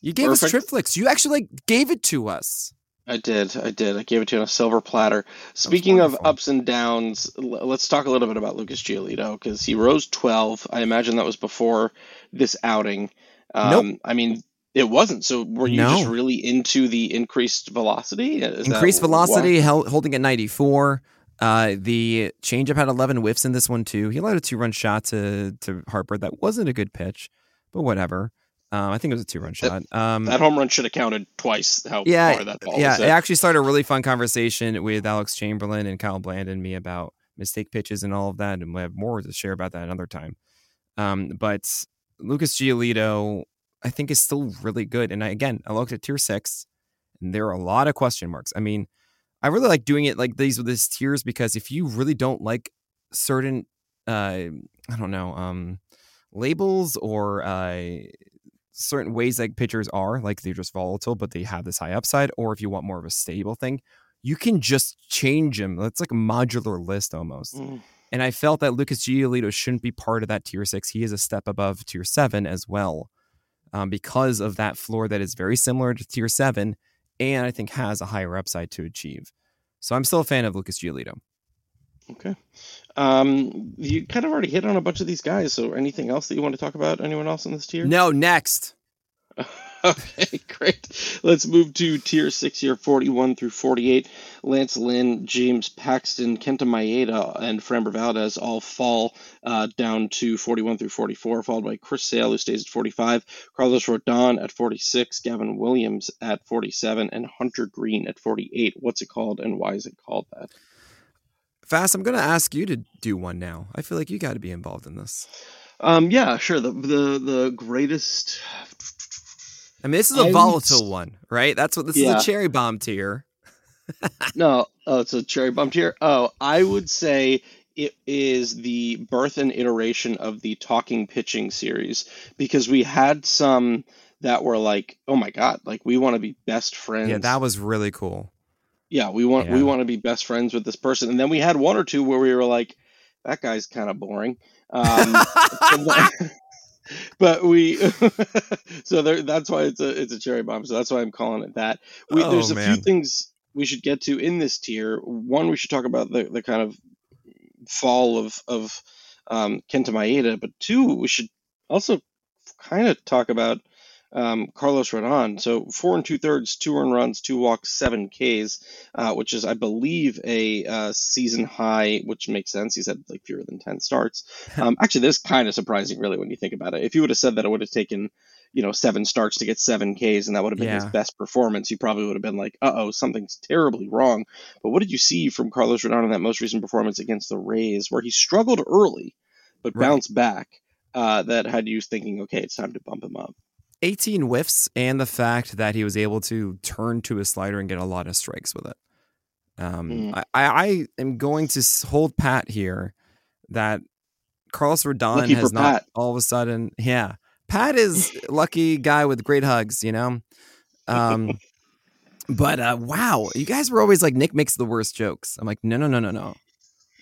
you gave Perfect. us Tripflix. you actually like, gave it to us I did. I did. I gave it to you on a silver platter. Speaking of ups and downs, let's talk a little bit about Lucas Giolito because he rose 12. I imagine that was before this outing. Um, nope. I mean, it wasn't. So were you no. just really into the increased velocity? Is increased velocity, held, holding at 94. Uh, the changeup had 11 whiffs in this one too. He allowed a two run shot to to Harper. That wasn't a good pitch, but whatever. Um, I think it was a two run shot. Um, that home run should have counted twice. How yeah, far that ball yeah. It actually started a really fun conversation with Alex Chamberlain and Kyle Bland and me about mistake pitches and all of that, and we have more to share about that another time. Um, but Lucas Giolito I think is still really good. And I, again, I looked at tier six, and there are a lot of question marks. I mean, I really like doing it like these with these tiers because if you really don't like certain, uh, I don't know, um, labels or uh, certain ways like pitchers are, like they're just volatile, but they have this high upside, or if you want more of a stable thing, you can just change them. It's like a modular list almost. Mm. And I felt that Lucas Giolito shouldn't be part of that tier six. He is a step above tier seven as well, um, because of that floor that is very similar to tier seven, and I think has a higher upside to achieve. So I'm still a fan of Lucas Giolito. Okay. Um, you kind of already hit on a bunch of these guys. So anything else that you want to talk about? Anyone else in this tier? No. Next. okay, great. Let's move to tier six here, 41 through 48. Lance Lynn, James Paxton, Kenta Maeda, and Framber Valdez all fall uh, down to 41 through 44, followed by Chris Sale, who stays at 45, Carlos Rodon at 46, Gavin Williams at 47, and Hunter Greene at 48. What's it called, and why is it called that? Fast, I'm going to ask you to do one now. I feel like you got to be involved in this. Um, yeah, sure. The the the greatest I mean, this is a I volatile would... one, right? That's what this yeah. is a cherry bomb tier. no, oh, it's a cherry bomb tier. Oh, I would say it is the birth and iteration of the talking pitching series because we had some that were like, oh my god, like we want to be best friends. Yeah, that was really cool. Yeah, we want yeah. we want to be best friends with this person, and then we had one or two where we were like, that guy's kind of boring. Um, but we so there, that's why it's a it's a cherry bomb. So that's why I'm calling it that. We, oh, there's a man. few things we should get to in this tier. One, we should talk about the, the kind of fall of of um, Kenta Maeda, but two, we should also kind of talk about um, Carlos Rodon. So four and two thirds, two earned runs, two walks, seven Ks, uh, which is, I believe, a uh, season high, which makes sense. He's had like fewer than 10 starts. Um, actually, this kind of surprising, really, when you think about it. If you would have said that it would have taken, you know, seven starts to get seven Ks and that would have been yeah. his best performance, you probably would have been like, uh oh, something's terribly wrong. But what did you see from Carlos Rodon in that most recent performance against the Rays, where he struggled early, but right. bounced back? Uh, that had you thinking, okay, it's time to bump him up. 18 whiffs and the fact that he was able to turn to his slider and get a lot of strikes with it. Um, mm. I, I am going to hold pat here that Carlos Rodon lucky has not Pat. all of a sudden, yeah. Pat is lucky guy with great hugs, you know. Um, but uh, wow, you guys were always like Nick makes the worst jokes. I'm like, no, no, no, no, no.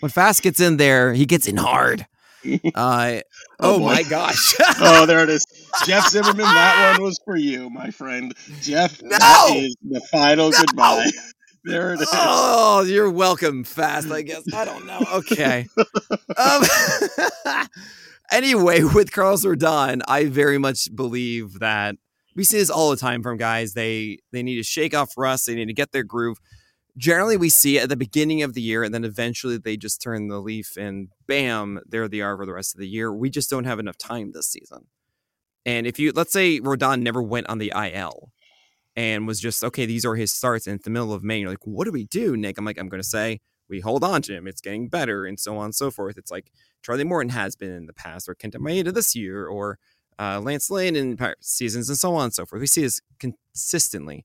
When Fast gets in there, he gets in hard. Uh, oh, oh my gosh. oh, there it is. Jeff Zimmerman, that one was for you, my friend. Jeff, no! is the final no! goodbye. There it is. Oh, you're welcome, fast, I guess. I don't know. Okay. um, anyway, with Carlos Rodon, I very much believe that we see this all the time from guys. They they need to shake off rust. They need to get their groove generally we see at the beginning of the year and then eventually they just turn the leaf and bam there they are for the rest of the year. We just don't have enough time this season. And if you let's say rodon never went on the il and was just okay these are his starts and in the middle of may you're like what do we do nick? I'm like i'm going to say we hold on to him. It's getting better and so on and so forth. It's like charlie morton has been in the past or kenta maeda this year or uh, lance lynn in seasons and so on and so forth. We see this consistently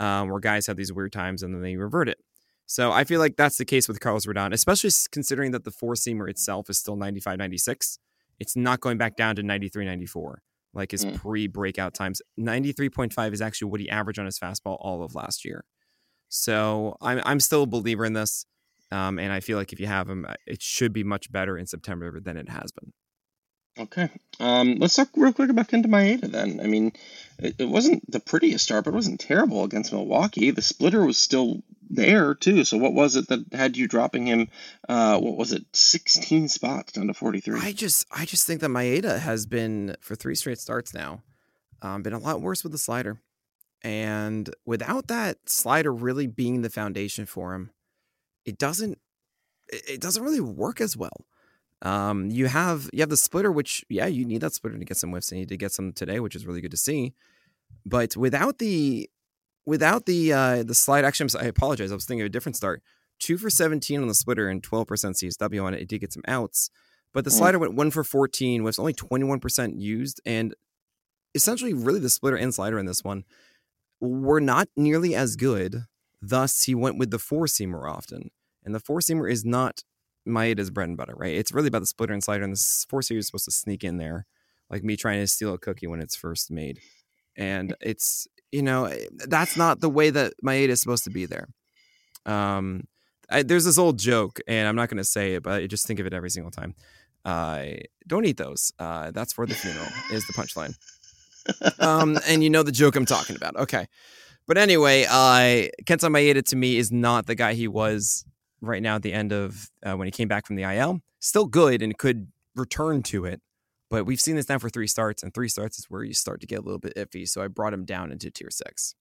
um, where guys have these weird times and then they revert it. So I feel like that's the case with Carlos Rodon, especially considering that the four seamer itself is still 95, 96. It's not going back down to 93, 94 like his mm. pre breakout times. 93.5 is actually what he averaged on his fastball all of last year. So I'm, I'm still a believer in this. Um, and I feel like if you have him, uh, it should be much better in September than it has been. Okay. Um, let's talk real quick about Kenta Maeda then. I mean, it, it, wasn't the prettiest start, but it wasn't terrible against Milwaukee. The splitter was still there too. So what was it that had you dropping him? Uh, what was it? Sixteen spots down to forty three. I just, I just think that Maeda has been for three straight starts now, um, been a lot worse with the slider, and without that slider really being the foundation for him, it doesn't, it doesn't really work as well. Um, you have you have the splitter, which yeah, you need that splitter to get some whiffs. And you need to get some today, which is really good to see. But without the without the uh, the slide, actually, I apologize. I was thinking of a different start. Two for seventeen on the splitter and twelve percent CSW on it. It did get some outs, but the mm. slider went one for fourteen, was only twenty one percent used, and essentially, really, the splitter and slider in this one were not nearly as good Thus, he went with the four seamer often. And the four seamer is not Maeda's bread and butter, right? It's really about the splitter and slider, and the four seamer is supposed to sneak in there, like me trying to steal a cookie when it's first made. And it's, you know, eh, that's not the way that Maeda is supposed to be there. Um, I, there's this old joke, and I'm not going to say it, but I just think of it every single time. Uh, don't eat those. Uh, that's for the funeral, is the punchline. Um, and you know the joke I'm talking about. Okay. But anyway, uh, Kenta Maeda to me is not the guy he was right now at the end of uh, when he came back from the IL. Still good and could return to it. But we've seen this now for three starts, and three starts is where you start to get a little bit iffy. So I brought him down into tier six.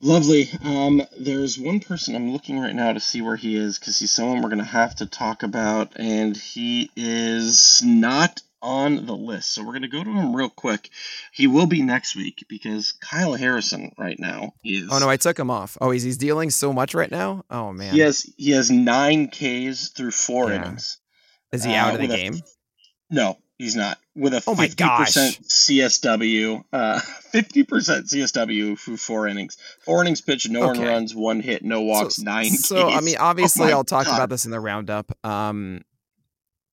Lovely. Um, there's one person I'm looking right now to see where he is because he's someone we're going to have to talk about, and he is not on the list. So we're going to go to him real quick. He will be next week because Kyle Harrison right now is. Oh no, I took him off. Oh, he's he's dealing so much right now. Oh man. He has he has nine Ks through four yeah. innings. Is he out uh, of the game? A, no, He's not with a fifty percent CSW, uh, fifty percent CSW for four innings. Four innings pitched, no okay. runs, one hit, no walks, so, nine. So Ks. I mean, obviously, oh I'll talk God. about this in the roundup. Um,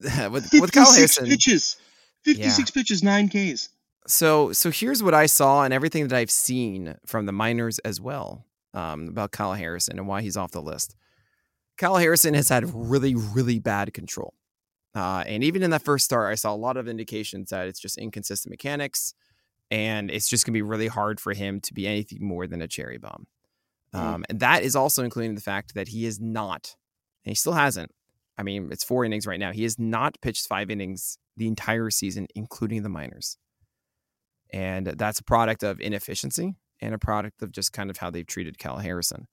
with with Kyle Harrison, pitches, fifty-six yeah. pitches, nine Ks. So so here's what I saw and everything that I've seen from the minors as well um, about Kyle Harrison and why he's off the list. Kyle Harrison has had really really bad control. Uh, and even in that first start, I saw a lot of indications that it's just inconsistent mechanics, and it's just going to be really hard for him to be anything more than a cherry bomb. Mm. Um, and that is also including the fact that he is not, and he still hasn't. I mean, it's four innings right now. He has not pitched five innings the entire season, including the minors. And that's a product of inefficiency and a product of just kind of how they've treated Cal Harrison.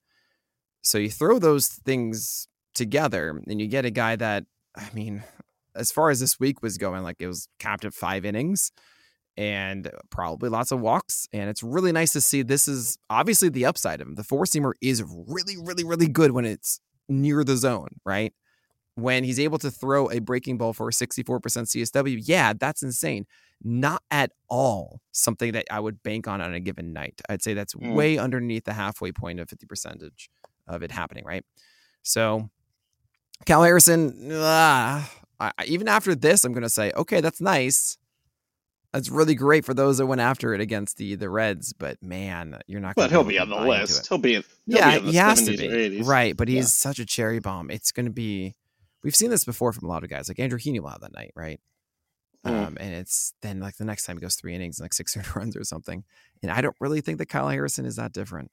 So you throw those things together and you get a guy that, I mean, as far as this week was going, like it was capped at five innings and probably lots of walks. And it's really nice to see this is obviously the upside of him. The four seamer is really, really, really good when it's near the zone, right? When he's able to throw a breaking ball for 64% CSW, yeah, that's insane. Not at all something that I would bank on on a given night. I'd say that's mm. way underneath the halfway point of 50 percentage of it happening, right? So Cal Harrison, I, even after this, I'm going to say, okay, that's nice. That's really great for those that went after it against the the Reds, but man, you're not. But he'll be on the list. He'll be. He'll yeah, be he has to be. Right, but he's yeah. such a cherry bomb. It's going to be. We've seen this before from a lot of guys, like Andrew Heaney will have that night, right? Mm. Um, and it's then like the next time he goes three innings, and like six runs or something. And I don't really think that Kyle Harrison is that different.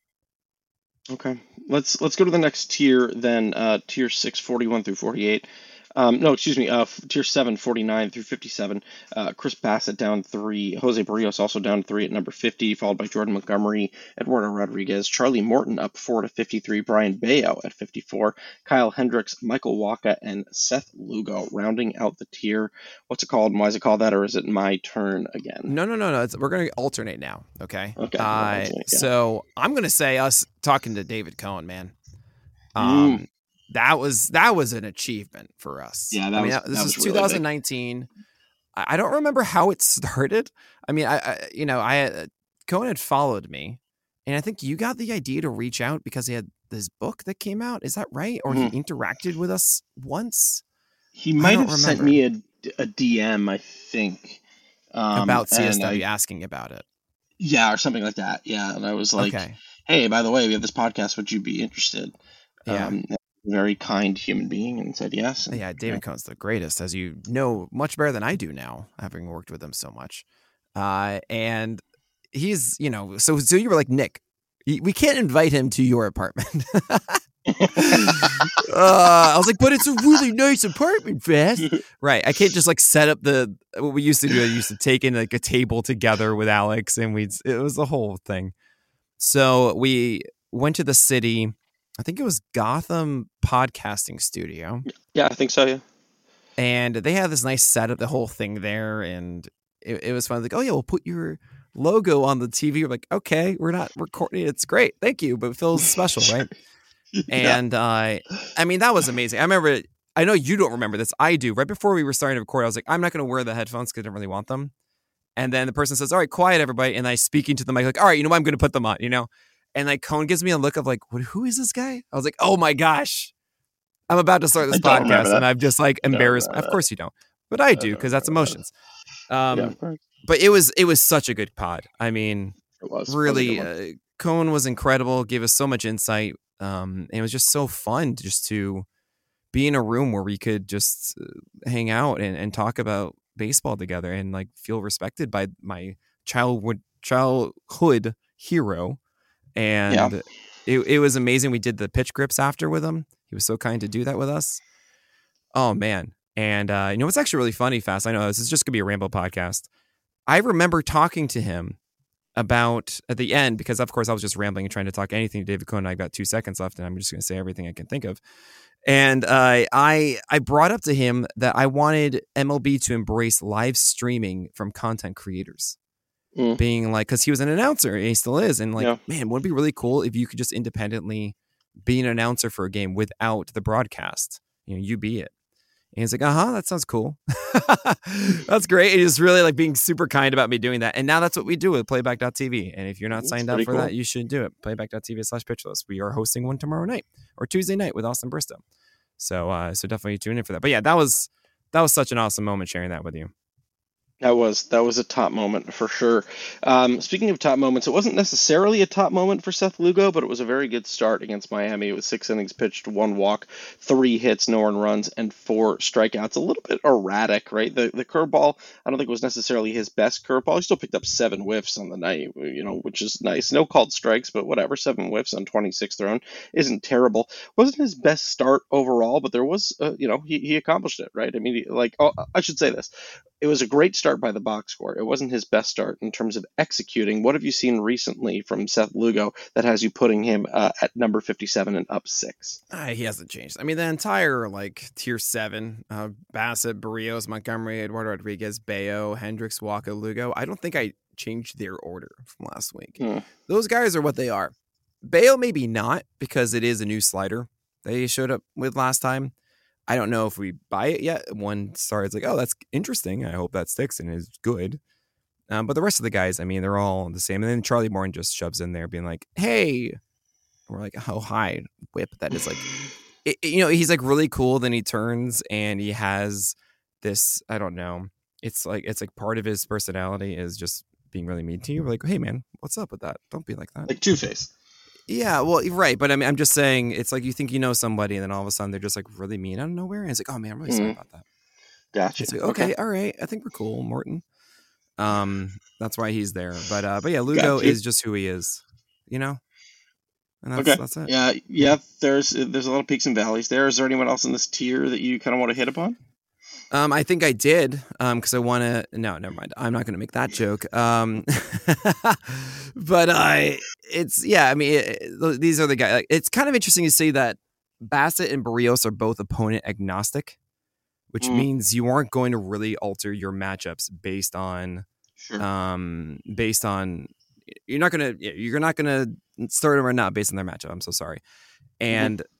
Okay, let's let's go to the next tier then. Uh, tier six, 41 through forty eight. Um, no, excuse me. Uh, tier 7, 49 through 57. Uh, Chris Bassitt down three. Jose Berrios also down three at number 50, followed by Jordan Montgomery, Eduardo Rodriguez, Charlie Morton up four to 53, Brayan Bello at 54, Kyle Hendricks, Michael Wacha, and Seth Lugo rounding out the tier. What's it called? And Why is it called that, or is it my turn again? No, no, no, no. It's, we're going to alternate now. Okay. Okay. Uh, yeah. So I'm going to say us talking to David Cone, man. Mm. Um, mm that was that was an achievement for us. Yeah, that I mean, was, this was, was 2019. Really I don't remember how it started. I mean, I, I you know, I uh, Cone had followed me, and I think you got the idea to reach out because he had this book that came out. Is that right? Or mm-hmm. he interacted with us once. He might have remember. sent me a, a DM, I think, um, about CSW, I, asking about it. Yeah, or something like that. Yeah, and I was like, okay. "Hey, by the way, we have this podcast. Would you be interested?" Yeah. Um, very kind human being and said yes. And, yeah, David yeah. Cone's the greatest, as you know much better than I do now, having worked with him so much. Uh, and he's, you know, so so you were like Nick, we can't invite him to your apartment. uh, I was like, but it's a really nice apartment, Fast. right. I can't just like set up the what we used to do. I used to take in like a table together with Alex, and we'd it was the whole thing. So we went to the city I think it was Gotham Podcasting Studio. Yeah, I think so. Yeah. And they had this nice setup, the whole thing there, and it, it was fun. Like, oh yeah, we'll put your logo on the TV. We're like, okay, we're not recording. It's great, thank you, but it feels special, right? yeah. And uh, I mean, that was amazing. I remember. I know you don't remember this. I do. Right before we were starting to record, I was like, I'm not going to wear the headphones because I don't really want them. And then the person says, "All right, quiet, everybody," and I speaking to the mic like, "All right, you know what? I'm going to put them on," you know. And like Cone gives me a look of like, what, who is this guy? I was like, oh my gosh, I'm about to start this podcast, and I'm just like embarrassed. Of course you don't, but I do because that's emotions. Um, yeah, but it was it was such a good pod. I mean, it was really. Uh, Cone was incredible. Gave us so much insight. Um, it was just so fun just to be in a room where we could just uh, hang out and, and talk about baseball together and like feel respected by my childhood childhood hero. And yeah. it, it was amazing. We did the pitch grips after with him. He was so kind to do that with us. Oh man. And uh, you know what's actually really funny, Fast? I know this is just gonna be a ramble podcast. I remember talking to him about at the end because of course I was just rambling and trying to talk anything to David Cone. I've got two seconds left, and I'm just to say everything I can think of. And uh, I I brought up to him that I wanted MLB to embrace live streaming from content creators, mm. being like because he was an announcer and he still is, and like yeah. man, would it be really cool if you could just independently be an announcer for a game without the broadcast? You know, you be it. And he's like, uh huh, that sounds cool. that's great. He's really like being super kind about me doing that. And now that's what we do with playback.tv. And if you're not that's signed up for cool. that, you should do it. Playback.tv slash pitchlist. We are hosting one tomorrow night or Tuesday night with Austin Bristow. So uh so definitely tune in for that. But yeah, that was that was such an awesome moment sharing that with you. That was that was a top moment for sure. Um, speaking of top moments, it wasn't necessarily a top moment for Seth Lugo, but it was a very good start against Miami. It was six innings pitched, one walk, three hits, no runs, and four strikeouts. A little bit erratic, right? The the curveball, I don't think was necessarily his best curveball. He still picked up seven whiffs on the night, you know, which is nice. No called strikes, but whatever. Seven whiffs on 26 thrown isn't terrible. Wasn't his best start overall, but there was, uh, you know, he, he accomplished it, right? I mean, like, oh, I should say this it was a great start by the box score. It wasn't his best start in terms of executing. What have you seen recently from Seth Lugo that has you putting him uh, at number 57 and up six? Uh, he hasn't changed. I mean, the entire like tier seven uh, Bassitt, Berrios, Montgomery, Eduardo Rodriguez, Bello, Hendricks, Wacha, Lugo. I don't think I changed their order from last week. Hmm. Those guys are what they are. Bello, maybe not because it is a new slider they showed up with last time. I don't know if we buy it yet. One star is like, oh, that's interesting. I hope that sticks and is good. Um, but the rest of the guys, I mean, they're all the same. And then Charlie Morton just shoves in there, being like, "Hey," and we're like, "Oh, hi, whip." That is like, it, you know, he's like really cool. Then he turns and he has this. I don't know. It's like it's like part of his personality is just being really mean to you. We're like, "Hey, man, what's up with that? Don't be like that." Like Two Face. Yeah, well, right, but I mean, I'm just saying, it's like you think you know somebody, and then all of a sudden they're just like really mean out of nowhere, and it's like, oh man, I'm really mm-hmm. sorry about that. Gotcha. Like, okay, okay, all right, I think we're cool, Morton. Um, that's why he's there. But uh, but yeah, Lugo gotcha. is just who he is, you know. And that's, okay. That's it. Yeah, yeah. There's there's a lot of peaks and valleys there. Is there anyone else in this tier that you kind of want to hit upon? Um, I think I did because um, I want to. No, never mind. I'm not going to make that joke. Um, but I, it's yeah. I mean, it, it, these are the guys. Like, it's kind of interesting to see that Bassitt and Berrios are both opponent agnostic, which mm. means you aren't going to really alter your matchups based on, sure. um, based on. You're not gonna. You're not gonna start them or not based on their matchup. I'm so sorry, mm-hmm. and. Mm-hmm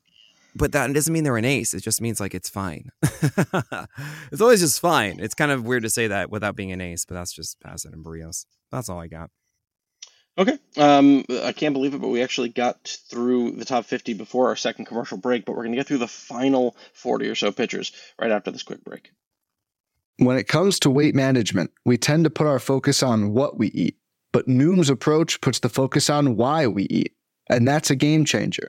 but that doesn't mean they're an ace. It just means like it's fine. it's always just fine. It's kind of weird to say that without being an ace, but that's just Bassitt and Berrios. That's all I got. Okay. Um, I can't believe it, but we actually got through the top 50 before our second commercial break, but we're going to get through the final 40 or so pitchers right after this quick break. When it comes to weight management, we tend to put our focus on what we eat, but Noom's approach puts the focus on why we eat, and that's a game changer.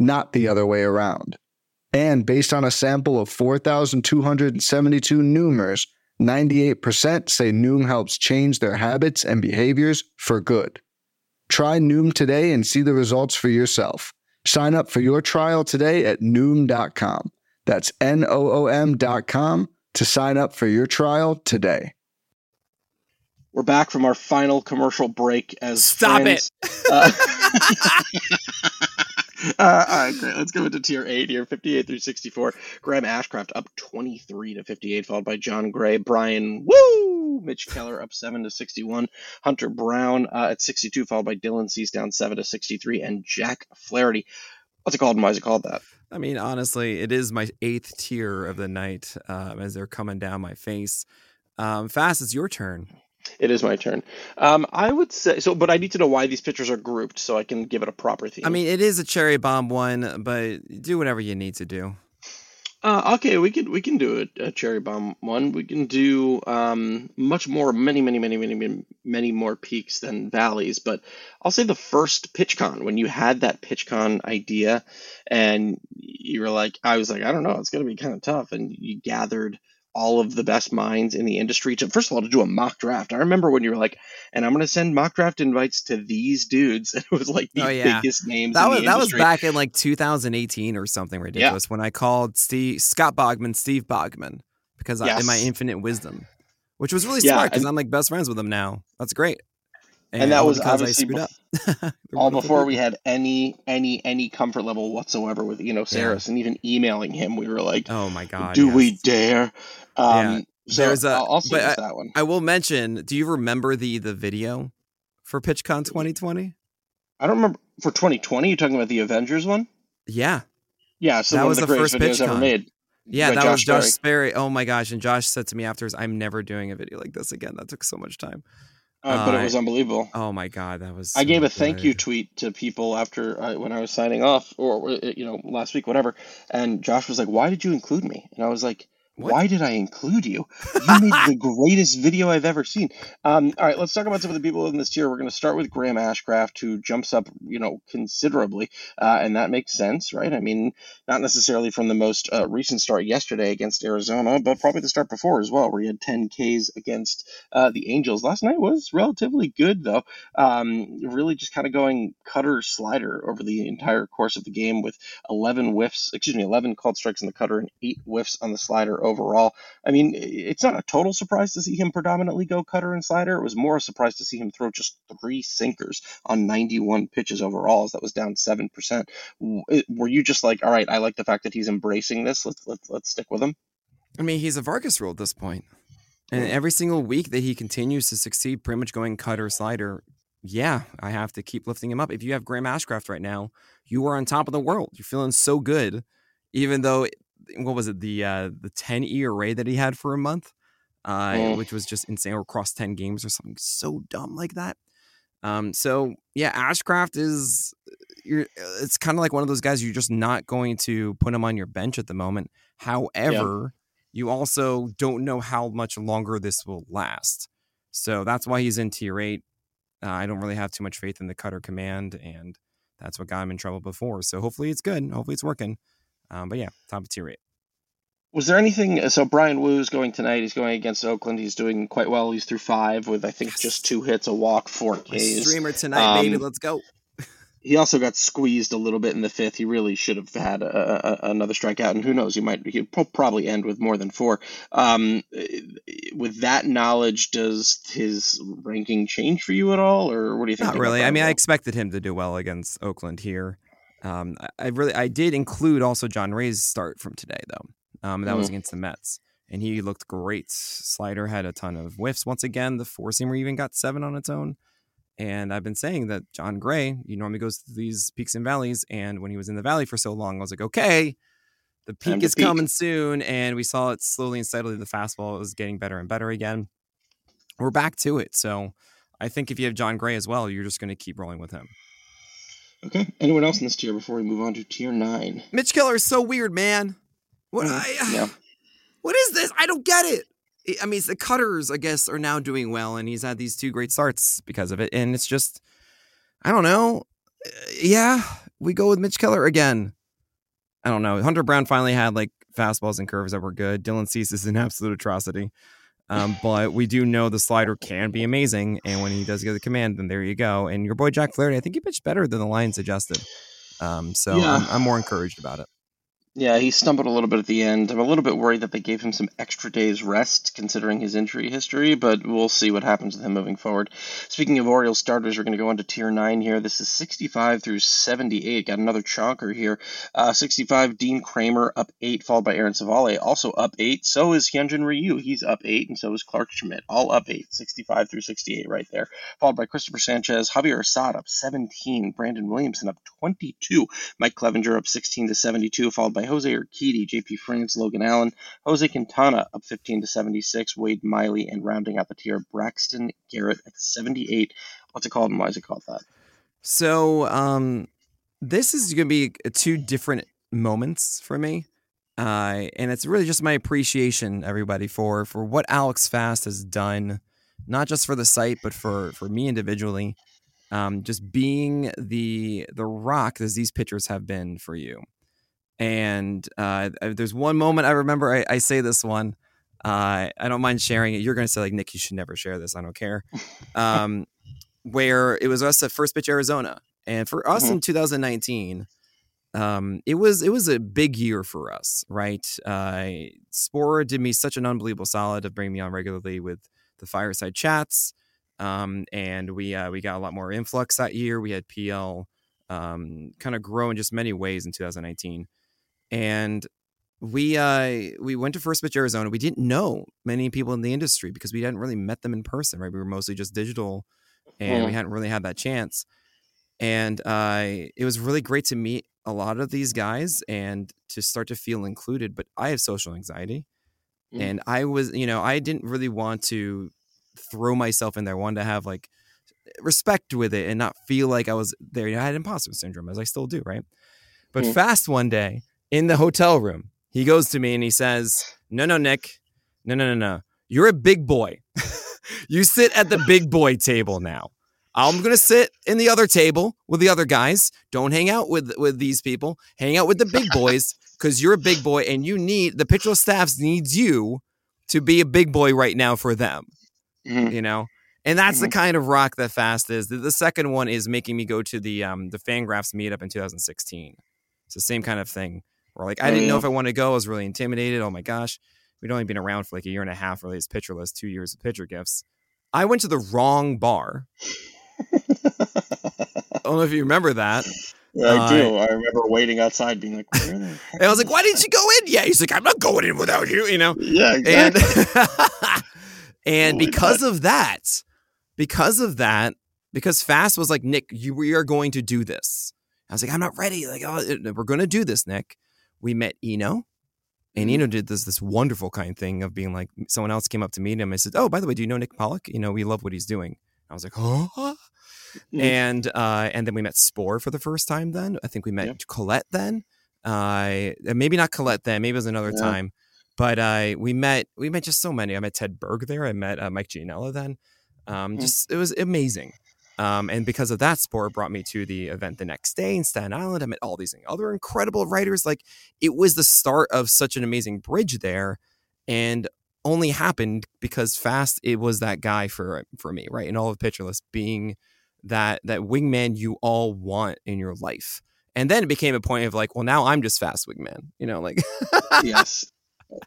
not the other way around. And based on a sample of 4,272 Noomers, 98% say Noom helps change their habits and behaviors for good. Try Noom today and see the results for yourself. Sign up for your trial today at Noom.com. That's N O O M.com to sign up for your trial today. We're back from our final commercial break as Stop friends. it. Uh, uh, all right, great. Let's go into tier eight here, 58 through 64. Graham Ashcraft up 23 to 58, followed by Jon Gray. Bryan Woo! Mitch Keller up 7 to 61. Hunter Brown uh, at 62, followed by Dylan Cease down 7 to 63. And Jack Flaherty. What's it called and why is it called that? I mean, honestly, it is my eighth tier of the night um, as they're coming down my face. Um, Fast, it's your turn. It is my turn. Um, I would say so, but I need to know why these pictures are grouped so I can give it a proper theme. I mean, it is a cherry bomb one, but do whatever you need to do. Uh, okay, we can we can do a, a cherry bomb one. We can do um, much more, many, many, many, many, many, many more peaks than valleys. But I'll say the first PitchCon when you had that PitchCon idea, and you were like, I was like, I don't know, it's gonna be kind of tough, and you gathered all of the best minds in the industry to first of all to do a mock draft. I remember when you were like, and I'm going to send mock draft invites to these dudes. And it was like the Oh, yeah. biggest names. That was that was back in like 2018 or something ridiculous when I called Steve Scott Bogman Steve Bogman because I, in my infinite wisdom, which was really Yeah, smart because and- I'm like best friends with him now. That's great. And that was because I obviously screwed bef- up. all before we had any any any comfort level whatsoever with you know Sarris and even emailing him. We were like, Oh my god! do yes. we dare? Um, Yeah, so there's a- I'll but just that one. I will mention. Do you remember the the video for PitchCon 2020? I don't remember for 2020. You're talking about the Avengers one? Yeah, Yeah, so That was the the first videos ever PitchCon. made. yeah, that was Josh Berry. Josh Sperry. Oh my gosh! And Josh said to me afterwards, "I'm never doing a video like this again. That took so much time." Uh, but Uh, it was unbelievable. Oh my god, that was. I gave a thank you tweet to people after I, when I was signing off, or uh, you know, last week, whatever. And Josh was like, "Why did you include me?" And I was like, What? "Why did I include you? You made the greatest video I've ever seen." Um, all right, let's talk about some of the people in this tier. We're going to start with Graham Ashcraft, who jumps up, you know, considerably, uh, and that makes sense, right? I mean, not necessarily from the most uh, recent start yesterday against Arizona, but probably the start before as well, where he had 10 Ks against uh, the Angels. Last night was relatively good, though. Um, really just kind of going cutter slider over the entire course of the game with 11 whiffs, excuse me, 11 called strikes in the cutter and eight whiffs on the slider overall. I mean, it's not a total surprise to see him predominantly go cutter and slider. It was more a surprise to see him throw just three sinkers on 91 pitches overall, as that was down 7%. Were you just like, all right, I like the fact that he's embracing this. Let's let's, let's stick with him. I mean, he's a Vargas rule at this point. And every single week that he continues to succeed, pretty much going cutter slider, yeah, I have to keep lifting him up. If you have Graham Ashcraft right now, you are on top of the world. You're feeling so good, even though what was it the uh, the 10 ERA that he had for a month, uh, Mm. which was just insane, or across 10 games or something so dumb like that. Um, so yeah, Ashcraft is you're it's kind of like one of those guys you're just not going to put him on your bench at the moment. However, you also don't know how much longer this will last. So that's why he's in tier eight. Uh, I don't really have too much faith in the cutter command, and that's what got him in trouble before. So hopefully it's good. Hopefully it's working. Um, but yeah, tier eight. Was there anything? So Bryan Woo's going tonight. He's going against Oakland. He's doing quite well. He's through five with I think Yes. just two hits, a walk, four Ks. streamer tonight, baby. Um, Let's go. He also got squeezed a little bit in the fifth. He really should have had a, a, another strikeout, and who knows? He might he'll pro- probably end with more than four. Um, with that knowledge, does his ranking change for you at all, or what do you think? Not really. I mean, I expected him to do well against Oakland here. Um, I- really, I did include also Jon Gray's start from today though. Um, that was Mhm. against the Mets, and he looked great. Slider had a ton of whiffs once again. The four seamer even got seven on its own. And I've been saying that Jon Gray, he normally goes through these peaks and valleys. And when he was in the valley for so long, I was like, okay, the peak is peak. coming soon. And we saw it slowly and steadily. The fastball was getting better and better again. We're back to it. So I think if you have Jon Gray as well, you're just going to keep rolling with him. Okay. Anyone else in this tier before we move on to tier nine? Mitch Keller is so weird, man. What? Mhm. I, Yeah. What is this? I don't get it. I- I mean, the Cutters, I guess, are now doing well, and he's had these two great starts because of it. And it's just, I don't know. Uh, Yeah, we go with Mitch Keller again. I don't know. Hunter Brown finally had like fastballs and curves that were good. Dylan Cease is an absolute atrocity. Um, but we do know the slider can be amazing, and when he does get the command, then there you go. And your boy Jack Flaherty, I think he pitched better than the Lions suggested. Um, so Yeah. I'm, I'm more encouraged about it. Yeah, he stumbled a little bit at the end. I'm a little bit worried that they gave him some extra days rest considering his injury history, but we'll see what happens with him moving forward. Speaking of Orioles starters, we're going to go on to tier 9 here. This is 65 through 78. Got another chonker here. Uh, 65, Dean Kremer up 8, followed by Aaron Civale, also up 8. So is Hyunjin Ryu. He's up 8, and so is Clarke Schmidt. All up 8, 65 through 68 right there. Followed by Christopher Sanchez, Javier Assad up 17, Brandon Williamson up 22, Mike Clevinger up 16 to 72, followed by Jose Urquidy, JP France, Logan Allen, Jose Quintana up 15 to 76, Wade Miley, and rounding out the tier, Braxton Garrett at 78. What's it called and why is it called that? So, um, this is going to be two different moments for me. Uh, and it's really just my appreciation, everybody, for for what Alex Fast has done, not just for the site, but for for me individually. Um, just being the the rock as these pitchers have been for you. And uh, there's one moment I remember. I, I say this one. Uh, I don't mind sharing it. You're going to say like Nick, you should never share this. I don't care. Um, where it was us at First Pitch Arizona, and for us mm-hmm. in 2019, um, it was it was a big year for us, right? Uh, Spore did me such an unbelievable solid of bringing me on regularly with the fireside chats, um, and we uh, we got a lot more influx that year. We had PL um, kind of grow in just many ways in 2019 and we uh we went to First Pitch Arizona. We didn't know many people in the industry because we hadn't really met them in person, right? We were mostly just digital, and we hadn't really had that chance. And uh, it was really great to meet a lot of these guys and to start to feel included. But I have social anxiety, mm. and I was, you know, I didn't really want to throw myself in there. I wanted to have like respect with it and not feel like I was there. You know, I had imposter syndrome, as I still do, right? But mm. fast one day in the hotel room. He goes to me and he says, No, no, Nick. No, no, no, no. You're a big boy. you sit at the big boy table now. I'm going to sit in the other table with the other guys. Don't hang out with with these people. Hang out with the big boys because you're a big boy and you need the pitcher staffs needs you to be a big boy right now for them. Mm-hmm. You know, and that's mm-hmm. the kind of rock that fast is. The, the, second one is making me go to the um the Fangraphs meetup in 2016. It's the same kind of thing. Or like I didn't know if I wanted to go. I was really intimidated. Oh my gosh, we'd only been around for like a year and a half, really, as Pitcher List, two years of pitcher gifts. I went to the wrong bar. I don't know if you remember that. Yeah, I uh, do. I remember waiting outside, being like, and I was like, "Why didn't you go in?" Yeah, he's like, "I'm not going in without you," you know. Yeah, exactly. And, and because of that, because of that, because Fast was like, "Nick, you we are going to do this." I was like, "I'm not ready." Like, oh, we're going to do this, Nick we met Eno. And mm-hmm. Eno did this this wonderful kind of thing of being like someone else came up to meet him and said, "Oh, by the way, do you know Nick Pollack? You know, we love what he's doing." I was like, "Oh." Mm-hmm. And uh, and then we met Spore for the first time. Then I think we met yep. Colette. Then uh, maybe not Colette. Then maybe it was another yeah. time. But uh, we met we met just so many. I met Ted Berg there. I met uh, Mike Gianella then. Um, mm-hmm. Just it was amazing. Um, and because of that, Sport brought me to the event the next day in Staten Island. I met all these other incredible writers. Like it was the start of such an amazing bridge there, and only happened because Fast it was that guy for for me, right? And all of List being that that wingman you all want in your life. And then it became a point of like, well, now I'm just Fast wingman, you know, like yes.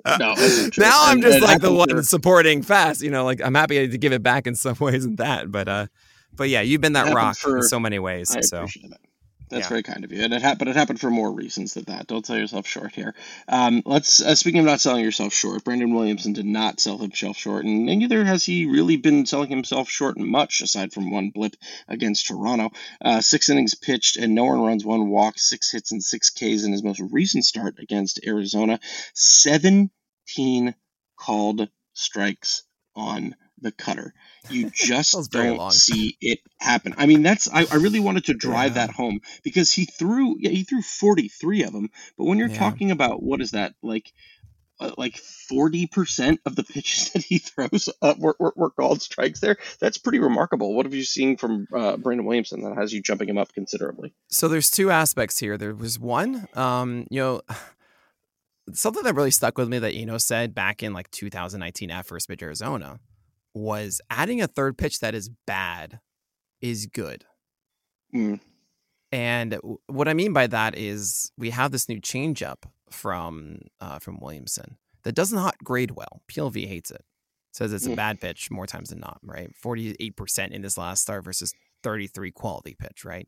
No, now I'm just like the one supporting Fast, you know, like I'm happy to give it back in some ways and that, but uh but yeah, you've been that rock for, in so many ways. I so. appreciate that. That's yeah. very kind of you, and it happened. It happened for more reasons than that. Don't sell yourself short here. Um, let's uh, speaking of not selling yourself short. Brandon Williamson did not sell himself short, and neither has he really been selling himself short much, aside from one blip against Toronto. Uh, six innings pitched and no one runs, one walk, six hits and six Ks in his most recent start against Arizona. Seventeen called strikes on the cutter. You just don't see it happen. I mean, that's I, I really wanted to drive yeah. that home because he threw yeah, he threw 43 of them. But when you're yeah. talking about what is that like uh, like 40% of the pitches that he throws uh, were, were, were, called strikes there. That's pretty remarkable. What have you seen from uh, Brandon Williamson that has you jumping him up considerably? So there's two aspects here. There was one, um, you know, something that really stuck with me that Eno said back in like 2019 at First Pitch Arizona was adding a third pitch that is bad is good. Mm. And what I mean by that is we have this new changeup from uh, from Williamson that does not grade well. PLV hates it. Says it's a mm. bad pitch more times than not, right? 48% in this last start versus 33 quality pitch, right?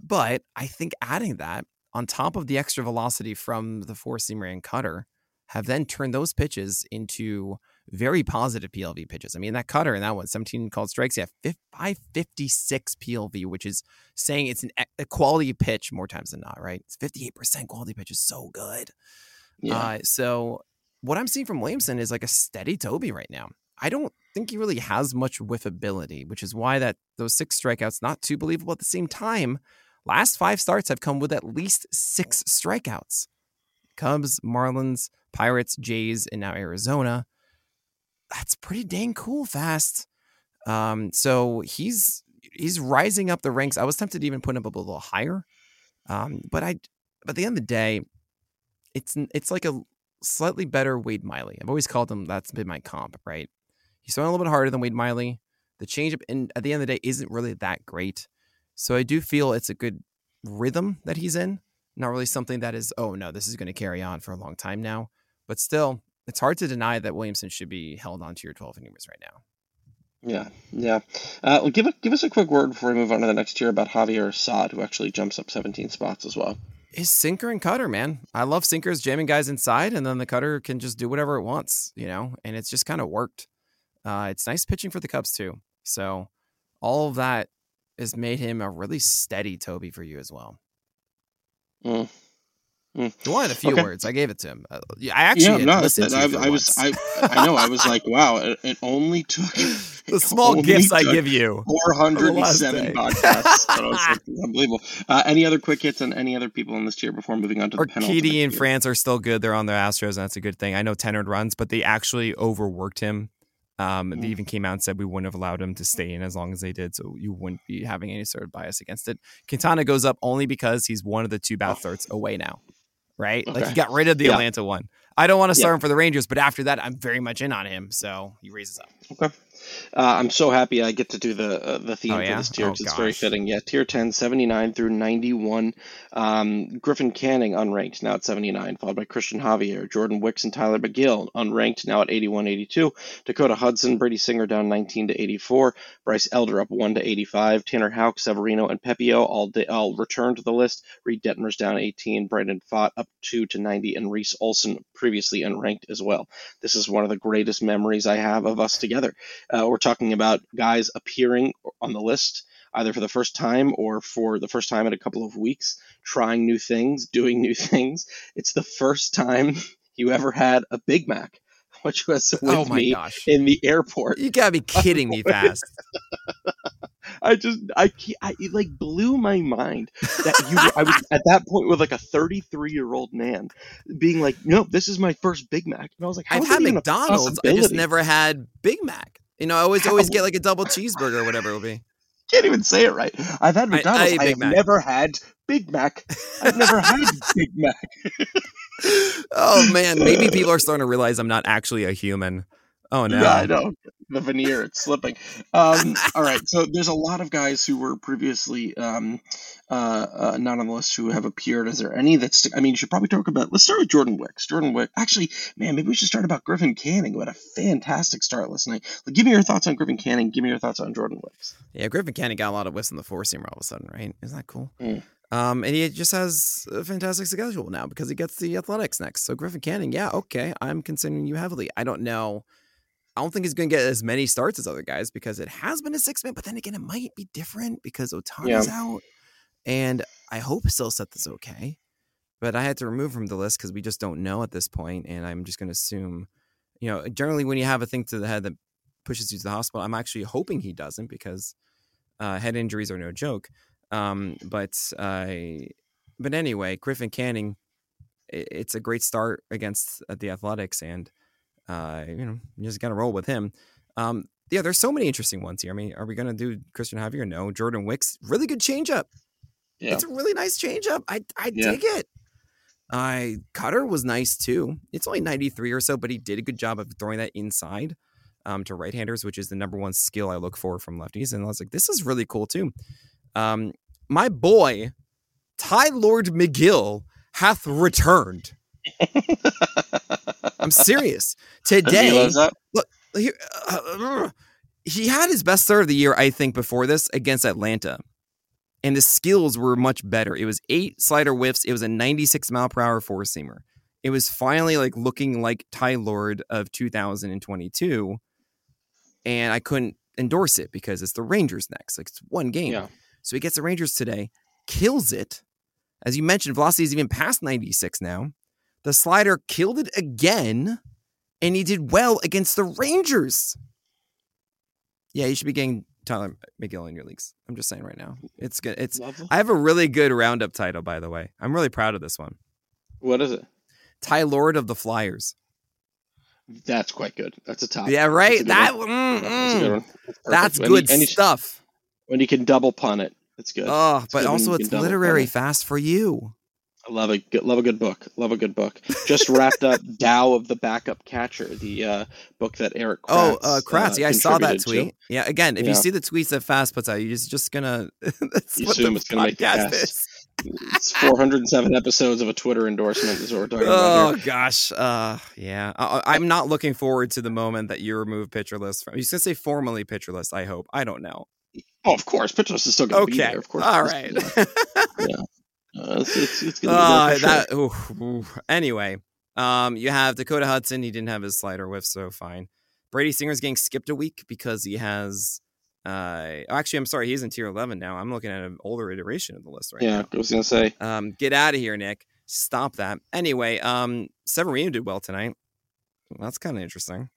But I think adding that on top of the extra velocity from the four seamer and cutter have then turned those pitches into very positive PLV pitches. I mean, that cutter in that one, 17 called strikes, yeah, 556 PLV, which is saying it's an, a quality pitch more times than not, right? It's 58% quality pitch is so good. Yeah. Uh, so what I'm seeing from Williamson is like a steady Toby right now. I don't think he really has much whiffability, which is why that those six strikeouts not too believable. At the same time, last five starts have come with at least six strikeouts. Cubs, Marlins, Pirates, Jays, and now Arizona. That's pretty dang cool fast. Um, so he's he's rising up the ranks. I was tempted to even put him up a little higher. Um, but I but at the end of the day, it's it's like a slightly better Wade Miley. I've always called him that's been my comp, right? He's throwing a little bit harder than Wade Miley. The changeup, and at the end of the day, isn't really that great. So I do feel it's a good rhythm that he's in. Not really something that is, oh no, this is going to carry on for a long time now. But still, it's hard to deny that Williamson should be held onto your 12 innings right now. Yeah, yeah. Uh, well, give it, give us a quick word before we move on to the next tier about Javier Assad, who actually jumps up 17 spots as well. His sinker and cutter, man. I love sinkers jamming guys inside, and then the cutter can just do whatever it wants, you know. And it's just kind of worked. Uh, it's nice pitching for the Cubs too. So all of that has made him a really steady Toby for you as well. Mm. Mm. He wanted a few okay. words. I gave it to him. Uh, I actually yeah, no, listened I, I was I, I know I was like, wow, it, it only took the small gifts I give you. Four hundred and seven podcasts. like, unbelievable. Uh, any other quick hits and any other people in this tier before moving on to the Urquidy and France are still good. They're on the Astros, and that's a good thing. I know ten runs, but they actually overworked him. Um, mm. They even came out and said we wouldn't have allowed him to stay in as long as they did, so you wouldn't be having any sort of bias against it. Quintana goes up only because he's one of the two bat starts away now right? Okay. Like he got rid of the yeah. Atlanta one. I don't want to start yeah. him for the Rangers, but after that, I'm very much in on him. So he raises up. Okay. Uh, I'm so happy I get to do the uh, the theme oh, yeah? for this tier. Oh, it's very fitting. Yeah, tier 10, 79 through 91. Um, Griffin Canning unranked now at 79, followed by Cristian Javier, Jordan Wicks, and Tyler Megill, unranked now at 81, 82. Dakota Hudson, Brady Singer down 19 to 84. Bryce Elder up 1 to 85. Tanner Houck, Severino, and Pepiot all day, all return to the list. Reid Detmers down 18. Brandon Pfaadt up 2 to 90, and Reese Olson previously unranked as well. This is one of the greatest memories I have of us together. Uh, Uh, we're talking about guys appearing on the list either for the first time or for the first time in a couple of weeks, trying new things, doing new things. It's the first time you ever had a Big Mac, which was oh with oh me gosh. in the airport. You gotta be kidding me fast. I just I, I it like blew my mind that you I was at that point with like a 33 year old man being like, no, this is my first Big Mac, and I was like, I've had McDonald's, I just never had Big Mac. You know, I always always get like a double cheeseburger or whatever it will be. Can't even say it right. I've had McDonald's. I, I have Mac. never had Big Mac. I've never had Big Mac. oh man, maybe people are starting to realize I'm not actually a human. Oh no! Yeah, I know the veneer it's slipping. Um, all right, so there's a lot of guys who were previously um, uh, uh, not on the list who have appeared. Is there any that's? I mean, you should probably talk about. Let's start with Jordan Wicks. Jordan Wicks. Actually, man, maybe we should start about Griffin Canning. Who had a fantastic start last night. Give me your thoughts on Griffin Canning. Give me your thoughts on Jordan Wicks. Yeah, Griffin Canning got a lot of whiffs in the four seamer all of a sudden, right? Isn't that cool? Mm. Um, and he just has a fantastic schedule now because he gets the Athletics next. So Griffin Canning, yeah, okay, I'm considering you heavily. I don't know I don't think he's going to get as many starts as other guys because it has been a six man. But then again, it might be different because Ohtani's yeah. out, and I hope Silseth is okay. But I had to remove from the list because we just don't know at this point, and I'm just going to assume, you know, generally when you have a thing to the head that pushes you to the hospital, I'm actually hoping he doesn't because uh, head injuries are no joke. Um, but uh, but anyway, Griffin Canning, it's a great start against uh, the Athletics, and uh, you know, you just got to roll with him. Um, yeah, there's so many interesting ones here. I mean, are we going to do Cristian Javier? No. Jordan Wicks, really good changeup. Yeah. It's a really nice changeup. I I yeah. dig it. I uh, Cutter was nice too. It's only 93 or so, but he did a good job of throwing that inside um, to right-handers, which is the number one skill I look for from lefties. And I was like, this is really cool too. Um, my boy, Ty Lord Megill hath returned. I'm serious. Today, look, here, uh, he had his best start of the year, I think, before this against Atlanta. And the skills were much better. It was eight slider whiffs. It was a 96 mile per hour four seamer. It was finally like looking like Ty Lord of 2022. And I couldn't endorse it because it's the Rangers next. Like it's one game. Yeah. So he gets the Rangers today, kills it. As you mentioned, velocity is even past 96 now. The slider killed it again, and he did well against the Rangers. Yeah, you should be getting Tyler Megill in your leagues. I'm just saying right now. It's good. It's I have a really good roundup title, by the way. I'm really proud of this one. What is it? Ty Lord of the Flyers. That's quite good. That's a top. Yeah, right. That mm, mm. that's, that's good and stuff. when you can double pun it, it's good. Oh, but good also it's literary fast for you. Love a good, love a good book. Love a good book. Just wrapped up Tao of the Backup Catcher, the uh, book that Erik. Kratz, oh, uh, Kratz. Uh, yeah, I saw that tweet. To. Yeah, again, if yeah. you see the tweets that Fast puts out, you're just, just gonna. you assume it's gonna make Is. it's 407 episodes of a Twitter endorsement is what we're talking oh, about. Oh gosh, uh, yeah. I, am not looking forward to the moment that you remove pitcher list from. You gonna say formally pitcher list. I hope. I don't know. Oh, of course, pitcher list is still going to okay. be there. Of course. All right. yeah. Uh, it's, it's, it's uh, sure. that, ooh, ooh. Anyway, um, you have Dakota Hudson. He didn't have his slider whiff, so fine. Brady Singer's getting skipped a week because he has. Uh, actually, I'm sorry, he's in tier 11 now. I'm looking at an older iteration of the list right yeah, now. I was gonna say. Um, get out of here, Nick. Stop that. Anyway, um, Severino did well tonight. Well, that's kind of interesting.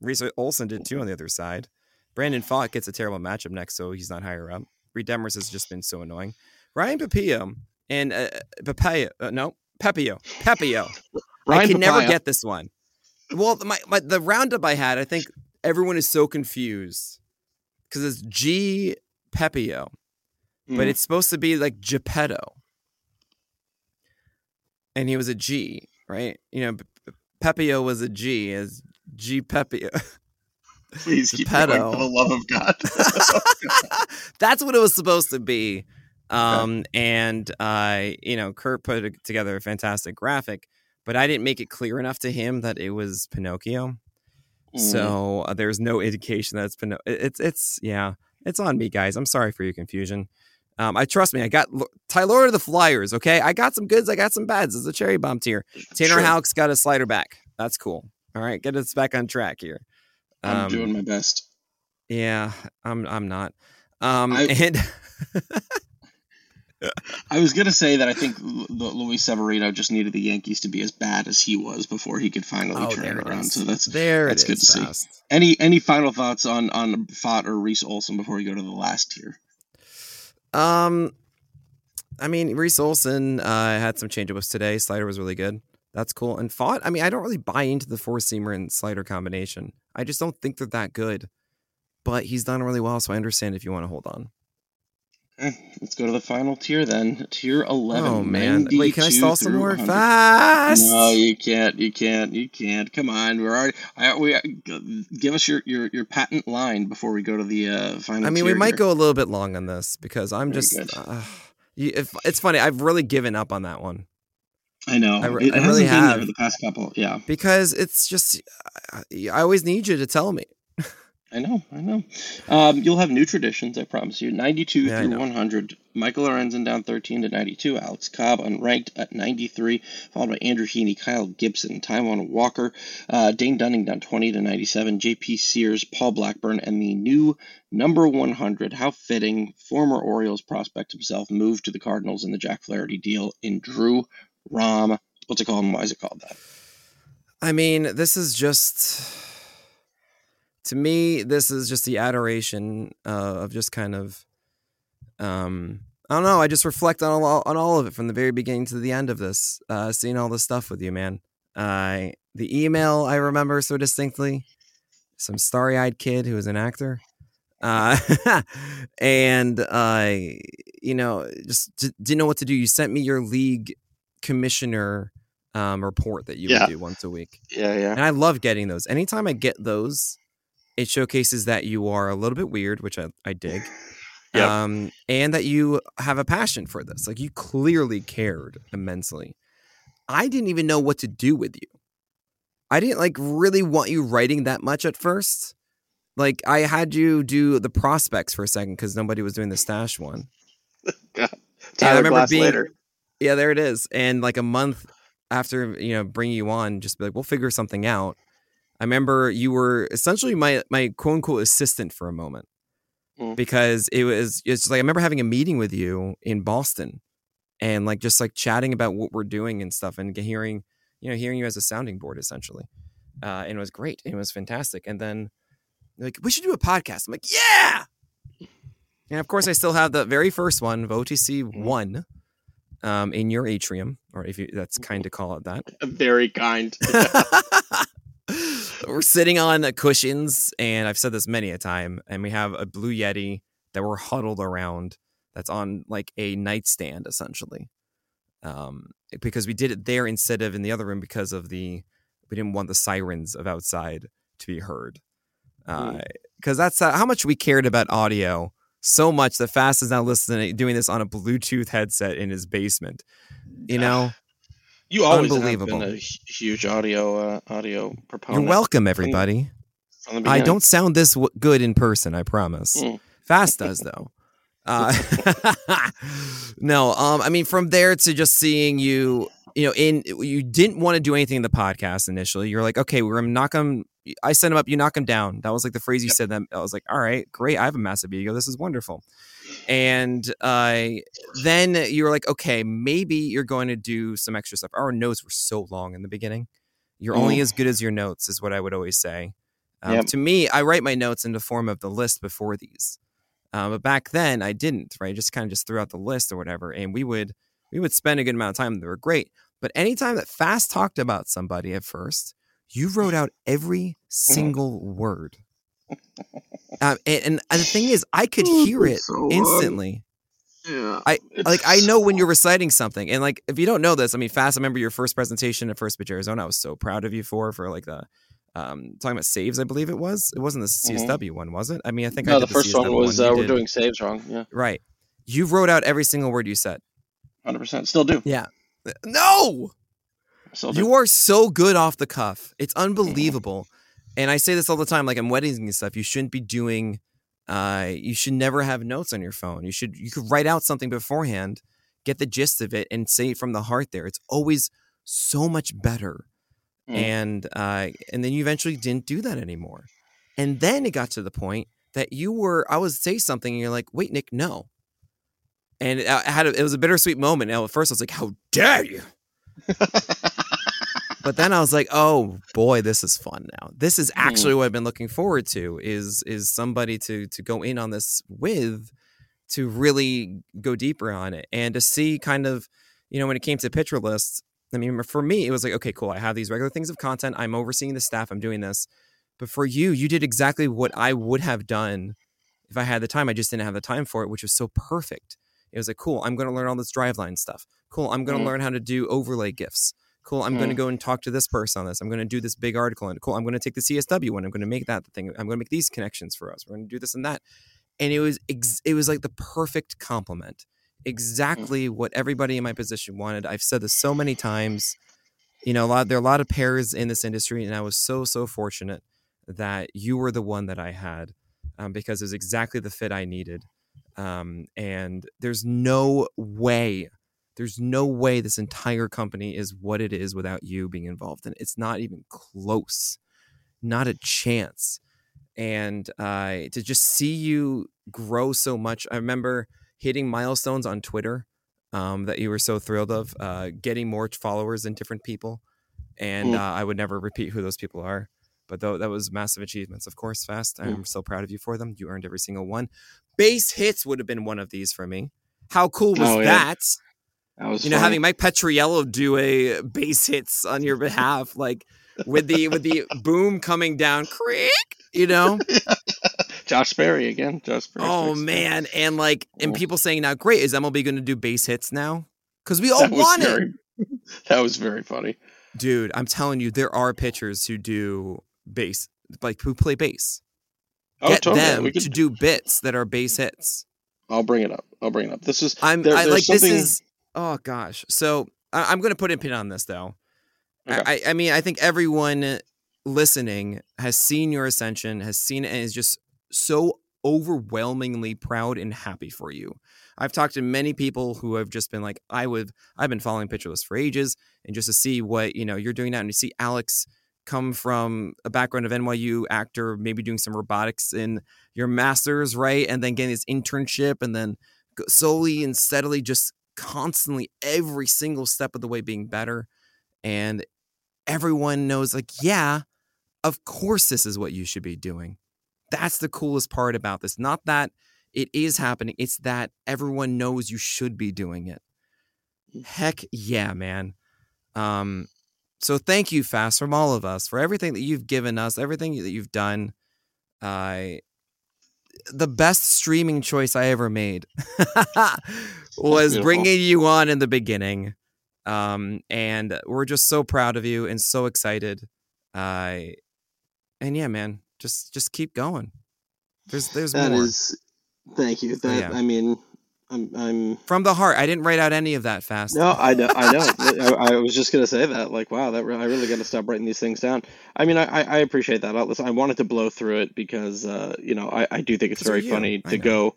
Reese Olson did too on the other side. Brandon Pfaadt gets a terrible matchup next, so he's not higher up. Reid Detmers has just been so annoying. Ryan Papillo and uh, Papaya. Uh, no, Pepio. Pepio. I can Papaya. never get this one. Well, my, my the roundup I had, I think everyone is so confused because it's G Pepio, mm. but it's supposed to be like Geppetto, and he was a G, right? You know, Pepio was a G as G Pepio. Please keep going for the love of God. That's what it was supposed to be. Um, okay. and uh, you know, Kurt put together a fantastic graphic, but I didn't make it clear enough to him that it was Pinocchio. Mm. So uh, there's no indication that it's Pinocchio. It's it's yeah, it's on me, guys. I'm sorry for your confusion. Um, I trust me. I got Tyler of the Flyers. Okay, I got some goods. I got some bads. It's a cherry bomb tier. Tanner sure. Houck's got a slider back. That's cool. All right, get us back on track here. Um, I'm doing my best. Yeah, I'm. I'm not. Um, I, and I was gonna say that I think Luis Severino just needed the Yankees to be as bad as he was before he could finally oh, turn it around. Is. So that's there. That's good to fast. see. Any any final thoughts on on Pfaadt or Reese Olson before we go to the last tier? Um, I mean Reese Olson uh, had some changeups today. Slider was really good. That's cool. And Pfaadt, I mean, I don't really buy into the four seamer and slider combination. I just don't think they're that good. But he's done really well, so I understand if you want to hold on. Eh, let's go to the final tier then. Tier 11. Oh, man. Wait, can I stall some more? Fast! No, you can't. You can't. You can't. Come on. We're already. I, we, give us your, your, your patent line before we go to the uh, final I mean, we might here. go a little bit long on this because I'm Very just. Uh, you, if, it's funny. I've really given up on that one. I know. I, I really have. the past couple. Yeah. Because it's just. I always need you to tell me. I know, I know. Um, you'll have new traditions, I promise you. 92 yeah, through 100. Michael Lorenzen down 13 to 92. Alex Cobb unranked at 93, followed by Andrew Heaney, Kyle Gibson, Taijuan Walker, uh, Dane Dunning down 20 to 97, JP Sears, Paul Blackburn, and the new number 100. How fitting. Former Orioles prospect himself moved to the Cardinals in the Jack Flaherty deal in Drew Rom. What's it called and why is it called that? I mean, this is just to me, this is just the adoration uh, of just kind of, um, I don't know. I just reflect on all on all of it from the very beginning to the end of this, uh, seeing all this stuff with you, man. Uh, the email I remember so distinctly. Some starry-eyed kid who was an actor, uh, and uh, you know, just d- didn't know what to do. You sent me your league commissioner um, report that you yeah. would do once a week. Yeah, yeah. And I love getting those. Anytime I get those, it showcases that you are a little bit weird, which I, I dig. Um, and that you have a passion for this. Like you clearly cared immensely. I didn't even know what to do with you. I didn't like really want you writing that much at first. Like I had you do the prospects for a second because nobody was doing the stash one. God. Tyler I remember being, later. Yeah, there it is. And like a month after you know bringing you on, just be like, we'll figure something out. I remember you were essentially my my quote unquote assistant for a moment mm. because it was it's like I remember having a meeting with you in Boston and like just like chatting about what we're doing and stuff and hearing you know hearing you as a sounding board essentially, uh, and it was great. It was fantastic. And then like we should do a podcast. I'm like yeah. And of course, I still have the very first one of OTC mm. one um, in your atrium, or if you that's kind to call it that. Very kind. we're sitting on cushions, and I've said this many a time, and we have a blue Yeti that we're huddled around. That's on like a nightstand, essentially, um, because we did it there instead of in the other room because of the we didn't want the sirens of outside to be heard. Because uh, mm. that's uh, how much we cared about audio so much that Fast is now listening, doing this on a Bluetooth headset in his basement. You know, you always have been a huge audio uh, audio proponent. You're welcome, everybody. From, from I don't sound this w- good in person. I promise. Mm. Fast does though. Uh, no, um, I mean, from there to just seeing you, you know, in you didn't want to do anything in the podcast initially. You're like, okay, we're gonna knock them. I send him up, you knock him down. That was like the phrase you yep. said. That I was like, all right, great. I have a massive ego. This is wonderful. And uh, then you were like, okay, maybe you're going to do some extra stuff. Our notes were so long in the beginning. You're mm. only as good as your notes, is what I would always say. Um, yep. To me, I write my notes in the form of the list before these. Uh, but back then, I didn't. Right, just kind of just threw out the list or whatever, and we would we would spend a good amount of time. They were great. But anytime that Fast talked about somebody at first, you wrote out every single word. Um, and, and, the thing is, I could hear it so instantly. Yeah, I like I know when you're reciting something, and like if you don't know this, I mean, fast. I remember your first presentation at First Pitch Arizona. I was so proud of you for for like the um talking about saves. I believe it was. It wasn't the CSW mm-hmm. one, was it? I mean, I think no. I the first the one was one. uh, we're doing saves wrong. Yeah, right. You wrote out every single word you said. Hundred percent. Still do. Yeah. No. You are so good off the cuff. It's unbelievable. And I say this all the time, like in weddings and stuff. You shouldn't be doing. Uh, you should never have notes on your phone. You should. You could write out something beforehand, get the gist of it, and say it from the heart. There, it's always so much better. Mm. And uh, and then you eventually didn't do that anymore. And then it got to the point that you were. I would say something, and you're like, "Wait, Nick, no." And I had a, it was a bittersweet moment. Now, at first, I was like, "How dare you!" but then I was like, oh boy, this is fun now. This is actually mm. what I've been looking forward to is is somebody to to go in on this with to really go deeper on it and to see kind of, you know, when it came to picture lists, I mean, for me, it was like, okay, cool. I have these regular things of content. I'm overseeing the staff. I'm doing this. But for you, you did exactly what I would have done if I had the time. I just didn't have the time for it, which was so perfect. It was like, cool, I'm going to learn all this driveline stuff. Cool, I'm going to mm. learn how to do overlay GIFs. Cool, I'm mm. going to go and talk to this person on this. I'm going to do this big article. And cool, I'm going to take the CSW one. I'm going to make that the thing. I'm going to make these connections for us. We're going to do this and that. And it was ex- it was like the perfect compliment. Mm. Exactly mm. what everybody in my position wanted. I've said this so many times. You know, a lot there are a lot of pairs in this industry, and I was so so fortunate that you were the one that I had um, because it was exactly the fit I needed. Um, and there's no way, there's no way this entire company is what it is without you being involved in it. It's not even close, not a chance. And uh, to just see you grow so much, I remember hitting milestones on Twitter um, that you were so thrilled of, uh, getting more followers than different people. And mm. uh, I would never repeat who those people are but though that was massive achievements of course fast i'm mm. so proud of you for them you earned every single one base hits would have been one of these for me how cool was oh, yeah. that that was you know having mike petriello do a base hits on your behalf like with the with the boom coming down creak you know josh Berry again josh sperry oh man and like and people saying now great is mlb going to do base hits now because we all want it that was very funny dude i'm telling you there are pitchers who do bass, like who play bass. Oh, Get totally. them to do bits that are bass hits. I'll bring it up. I'll bring it up. This is I'm there, I, like something... this is oh gosh. So I, am going to put a pin on this though. Okay. I, I mean, I think everyone listening has seen your ascension, has seen it, and is just so overwhelmingly proud and happy for you. I've talked to many people who have just been like, I would, I've been following Pitcher List for ages, and just to see what you know you're doing now, and to see Alex come from a background of NYU actor, maybe doing some robotics in your master's, right, and then getting this internship, and then slowly and steadily, just constantly every single step of the way being better, and everyone knows, like, yeah, of course, this is what you should be doing. That's the coolest part about this. Not that it is happening, it's that everyone knows you should be doing it. Mm. Heck yeah, man. Um, so thank you, Fast, from all of us for everything that you've given us, everything that you've done. Uh, the best streaming choice I ever made was bringing you on in the beginning. Um, and we're just so proud of you and so excited. Uh, and yeah, man, just just keep going. There's there's that more. Is, thank you. That yeah. I mean, I'm I'm from the heart. I didn't write out any of that fast. No, I know. I know. I, I, was just gonna say that. Like, wow, that I really got to stop writing these things down. I mean, I I appreciate that. Listen, I wanted to blow through it because uh, you know I I do think it's very funny to go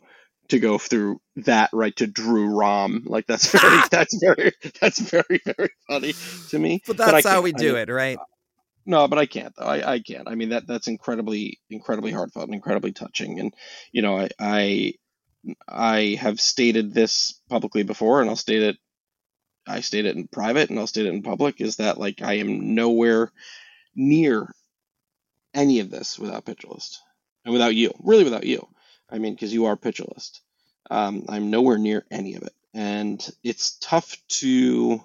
to go through that right to Drew Rom. Like that's very that's very that's very very funny to me. But that's but how we do it, right? No, but I can't though. I, I can't. I mean that that's incredibly incredibly heartfelt and incredibly touching. And you know, I I I have stated this publicly before, and I'll state it. I state it in private, and I'll state it in public. Is that like I am nowhere near any of this without Pitcherlist, and without you, really without you. I mean, because you are Pitcherlist. Um, I'm nowhere near any of it, and it's tough to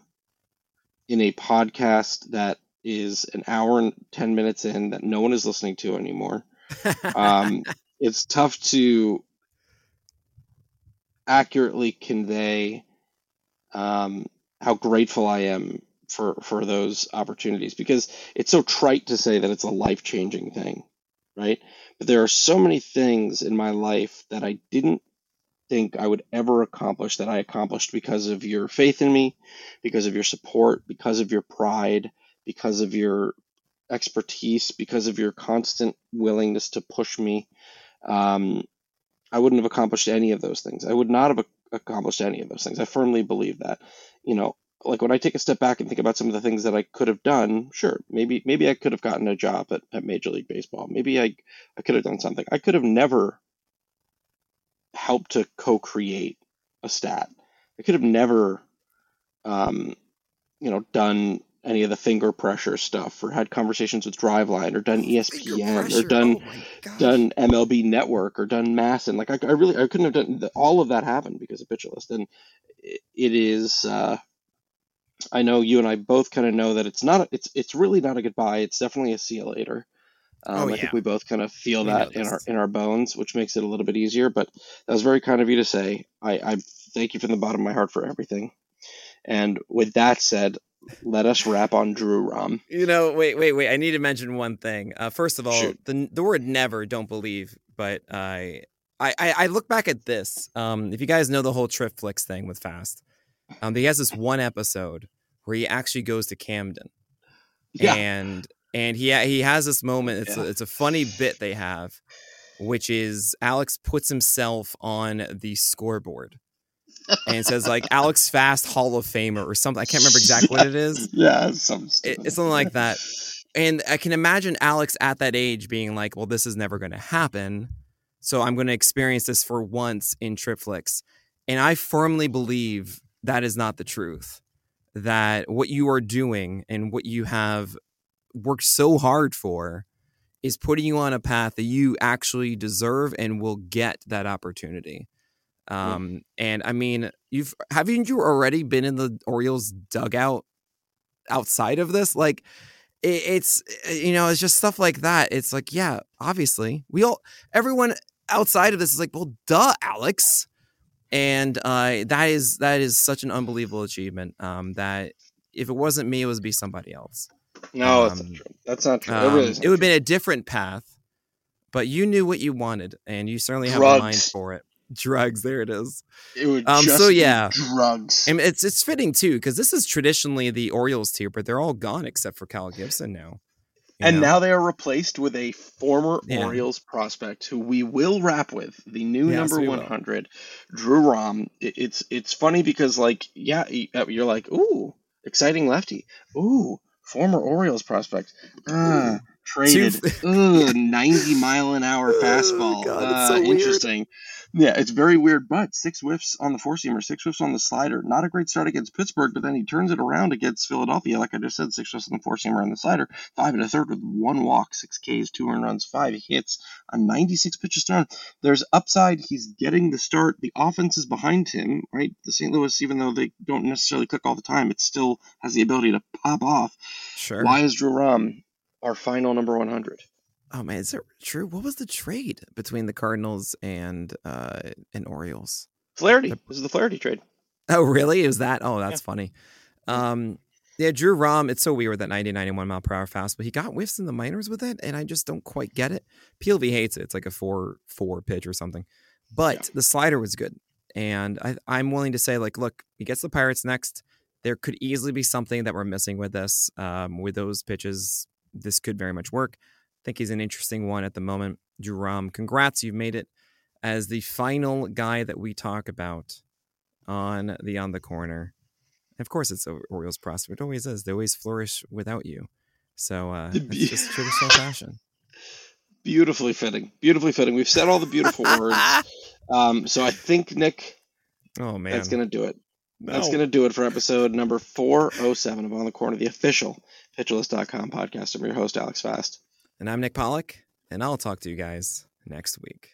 in a podcast that is an hour and 10 minutes in that no one is listening to anymore. um, it's tough to accurately convey um, how grateful I am for, for those opportunities because it's so trite to say that it's a life changing thing, right? But there are so many things in my life that I didn't think I would ever accomplish that I accomplished because of your faith in me, because of your support, because of your pride, because of your expertise, because of your constant willingness to push me. Um, I wouldn't have accomplished any of those things. I would not have accomplished any of those things. I firmly believe that. You know, like when I take a step back and think about some of the things that I could have done, sure, maybe maybe I could have gotten a job at, at Major League Baseball. Maybe I I could have done something. I could have never helped to co-create a stat. I could have never um, you know, done any of the finger pressure stuff or had conversations with Driveline or done ESPN or done oh done MLB Network or done MASN. Like I, I really I couldn't have done the, all of that happened because of Pitcherlist, and it, it is. Uh, I know you and I both kind of know that it's not. It's it's really not a goodbye. It's definitely a see you later. Um, oh, yeah. I think we both kind of feel we that in our in our bones, which makes it a little bit easier. But that was very kind of you to say. I, I thank you from the bottom of my heart for everything. And with that said, let us wrap on Drew Rom. You know, wait, wait, wait. I need to mention one thing. Uh, first of all, Shoot. the the word never don't believe, but I I I look back at this. Um, if you guys know the whole Trifflix thing with Fast, um, he has this one episode where he actually goes to Camden, yeah. and and he he has this moment. It's yeah. a, it's a funny bit they have, which is Alex puts himself on the scoreboard and it says like Alex Fast Hall of Famer or something. I can't remember exactly what it is. Yeah, some it, it's something like that. And I can imagine Alex at that age being like, "Well, this is never going to happen, so I'm going to experience this for once in Trifflix." And I firmly believe that is not the truth. That what you are doing and what you have worked so hard for is putting you on a path that you actually deserve and will get that opportunity. Um, and I mean, you've haven't you already been in the Orioles dugout outside of this? Like, it, it's eh, you know, it's just stuff like that. It's like, yeah, obviously, we all, everyone outside of this is like, well, duh, Alex. And uh, that is that is such an unbelievable achievement. Um, that if it wasn't me, it would be somebody else. No, um, that's not true. That's not true. Um, really it would have been a different path, but you knew what you wanted, and you certainly have a mind for it drugs. There it is. It would um, so yeah, drugs. And it's it's fitting too because this is traditionally the Orioles tier, but they're all gone except for Kyle Gibson now. And know? now they are replaced with a former yeah. Orioles prospect who we will wrap with the new yes, number 100. Drew Rom. It's it's funny because like yeah, uh, you're like ooh exciting lefty, ooh former Orioles prospect. Uh, traded. Ugh, 90 mile an hour oh, fastball. Oh, God, uh, so interesting. Yeah, it's very weird. But six whiffs on the four seamer, six whiffs on the slider. Not a great start against Pittsburgh, but then he turns it around against Philadelphia. Like I just said, six whiffs on the four seamer and the slider. Five and a third with one walk, six Ks, two earned runs, five hits on 96 pitches thrown. There's upside. He's getting the start. The offense is behind him, right? The St. Louis, even though they don't necessarily click all the time, it still has the ability to pop off. Sure. Why is Drew Rom our final number 100. Oh man, is that true? What was the trade between the Cardinals and uh and Orioles? Flaherty. The, this is the Flaherty trade. Oh really? Is that? Oh, that's yeah. funny. Um yeah, Drew Rom, it's so weird that 90, 91 mile per hour fastball. He got whiffs in the minors with it, and I just don't quite get it. PLV hates it. It's like a four four pitch or something. But yeah. the slider was good. And I, I'm willing to say, like, look, he gets the Pirates next. There could easily be something that we're missing with this, um, with those pitches this could very much work. I think he's an interesting one at the moment. Drew Rom, congrats, you've made it as the final guy that we talk about on the On the Corner. Of course, it's Orioles prospect. It always is. They always flourish without you. So uh, it's just traditional fashion. Beautifully fitting. Beautifully fitting. We've said all the beautiful words. Um, so I think Nick. Oh man, that's gonna do it. No. That's gonna do it for episode number four oh seven of On the Corner, the official pitcherlist.com podcast. I'm your host, Alex Fast. And I'm Nick Pollack, and I'll talk to you guys next week.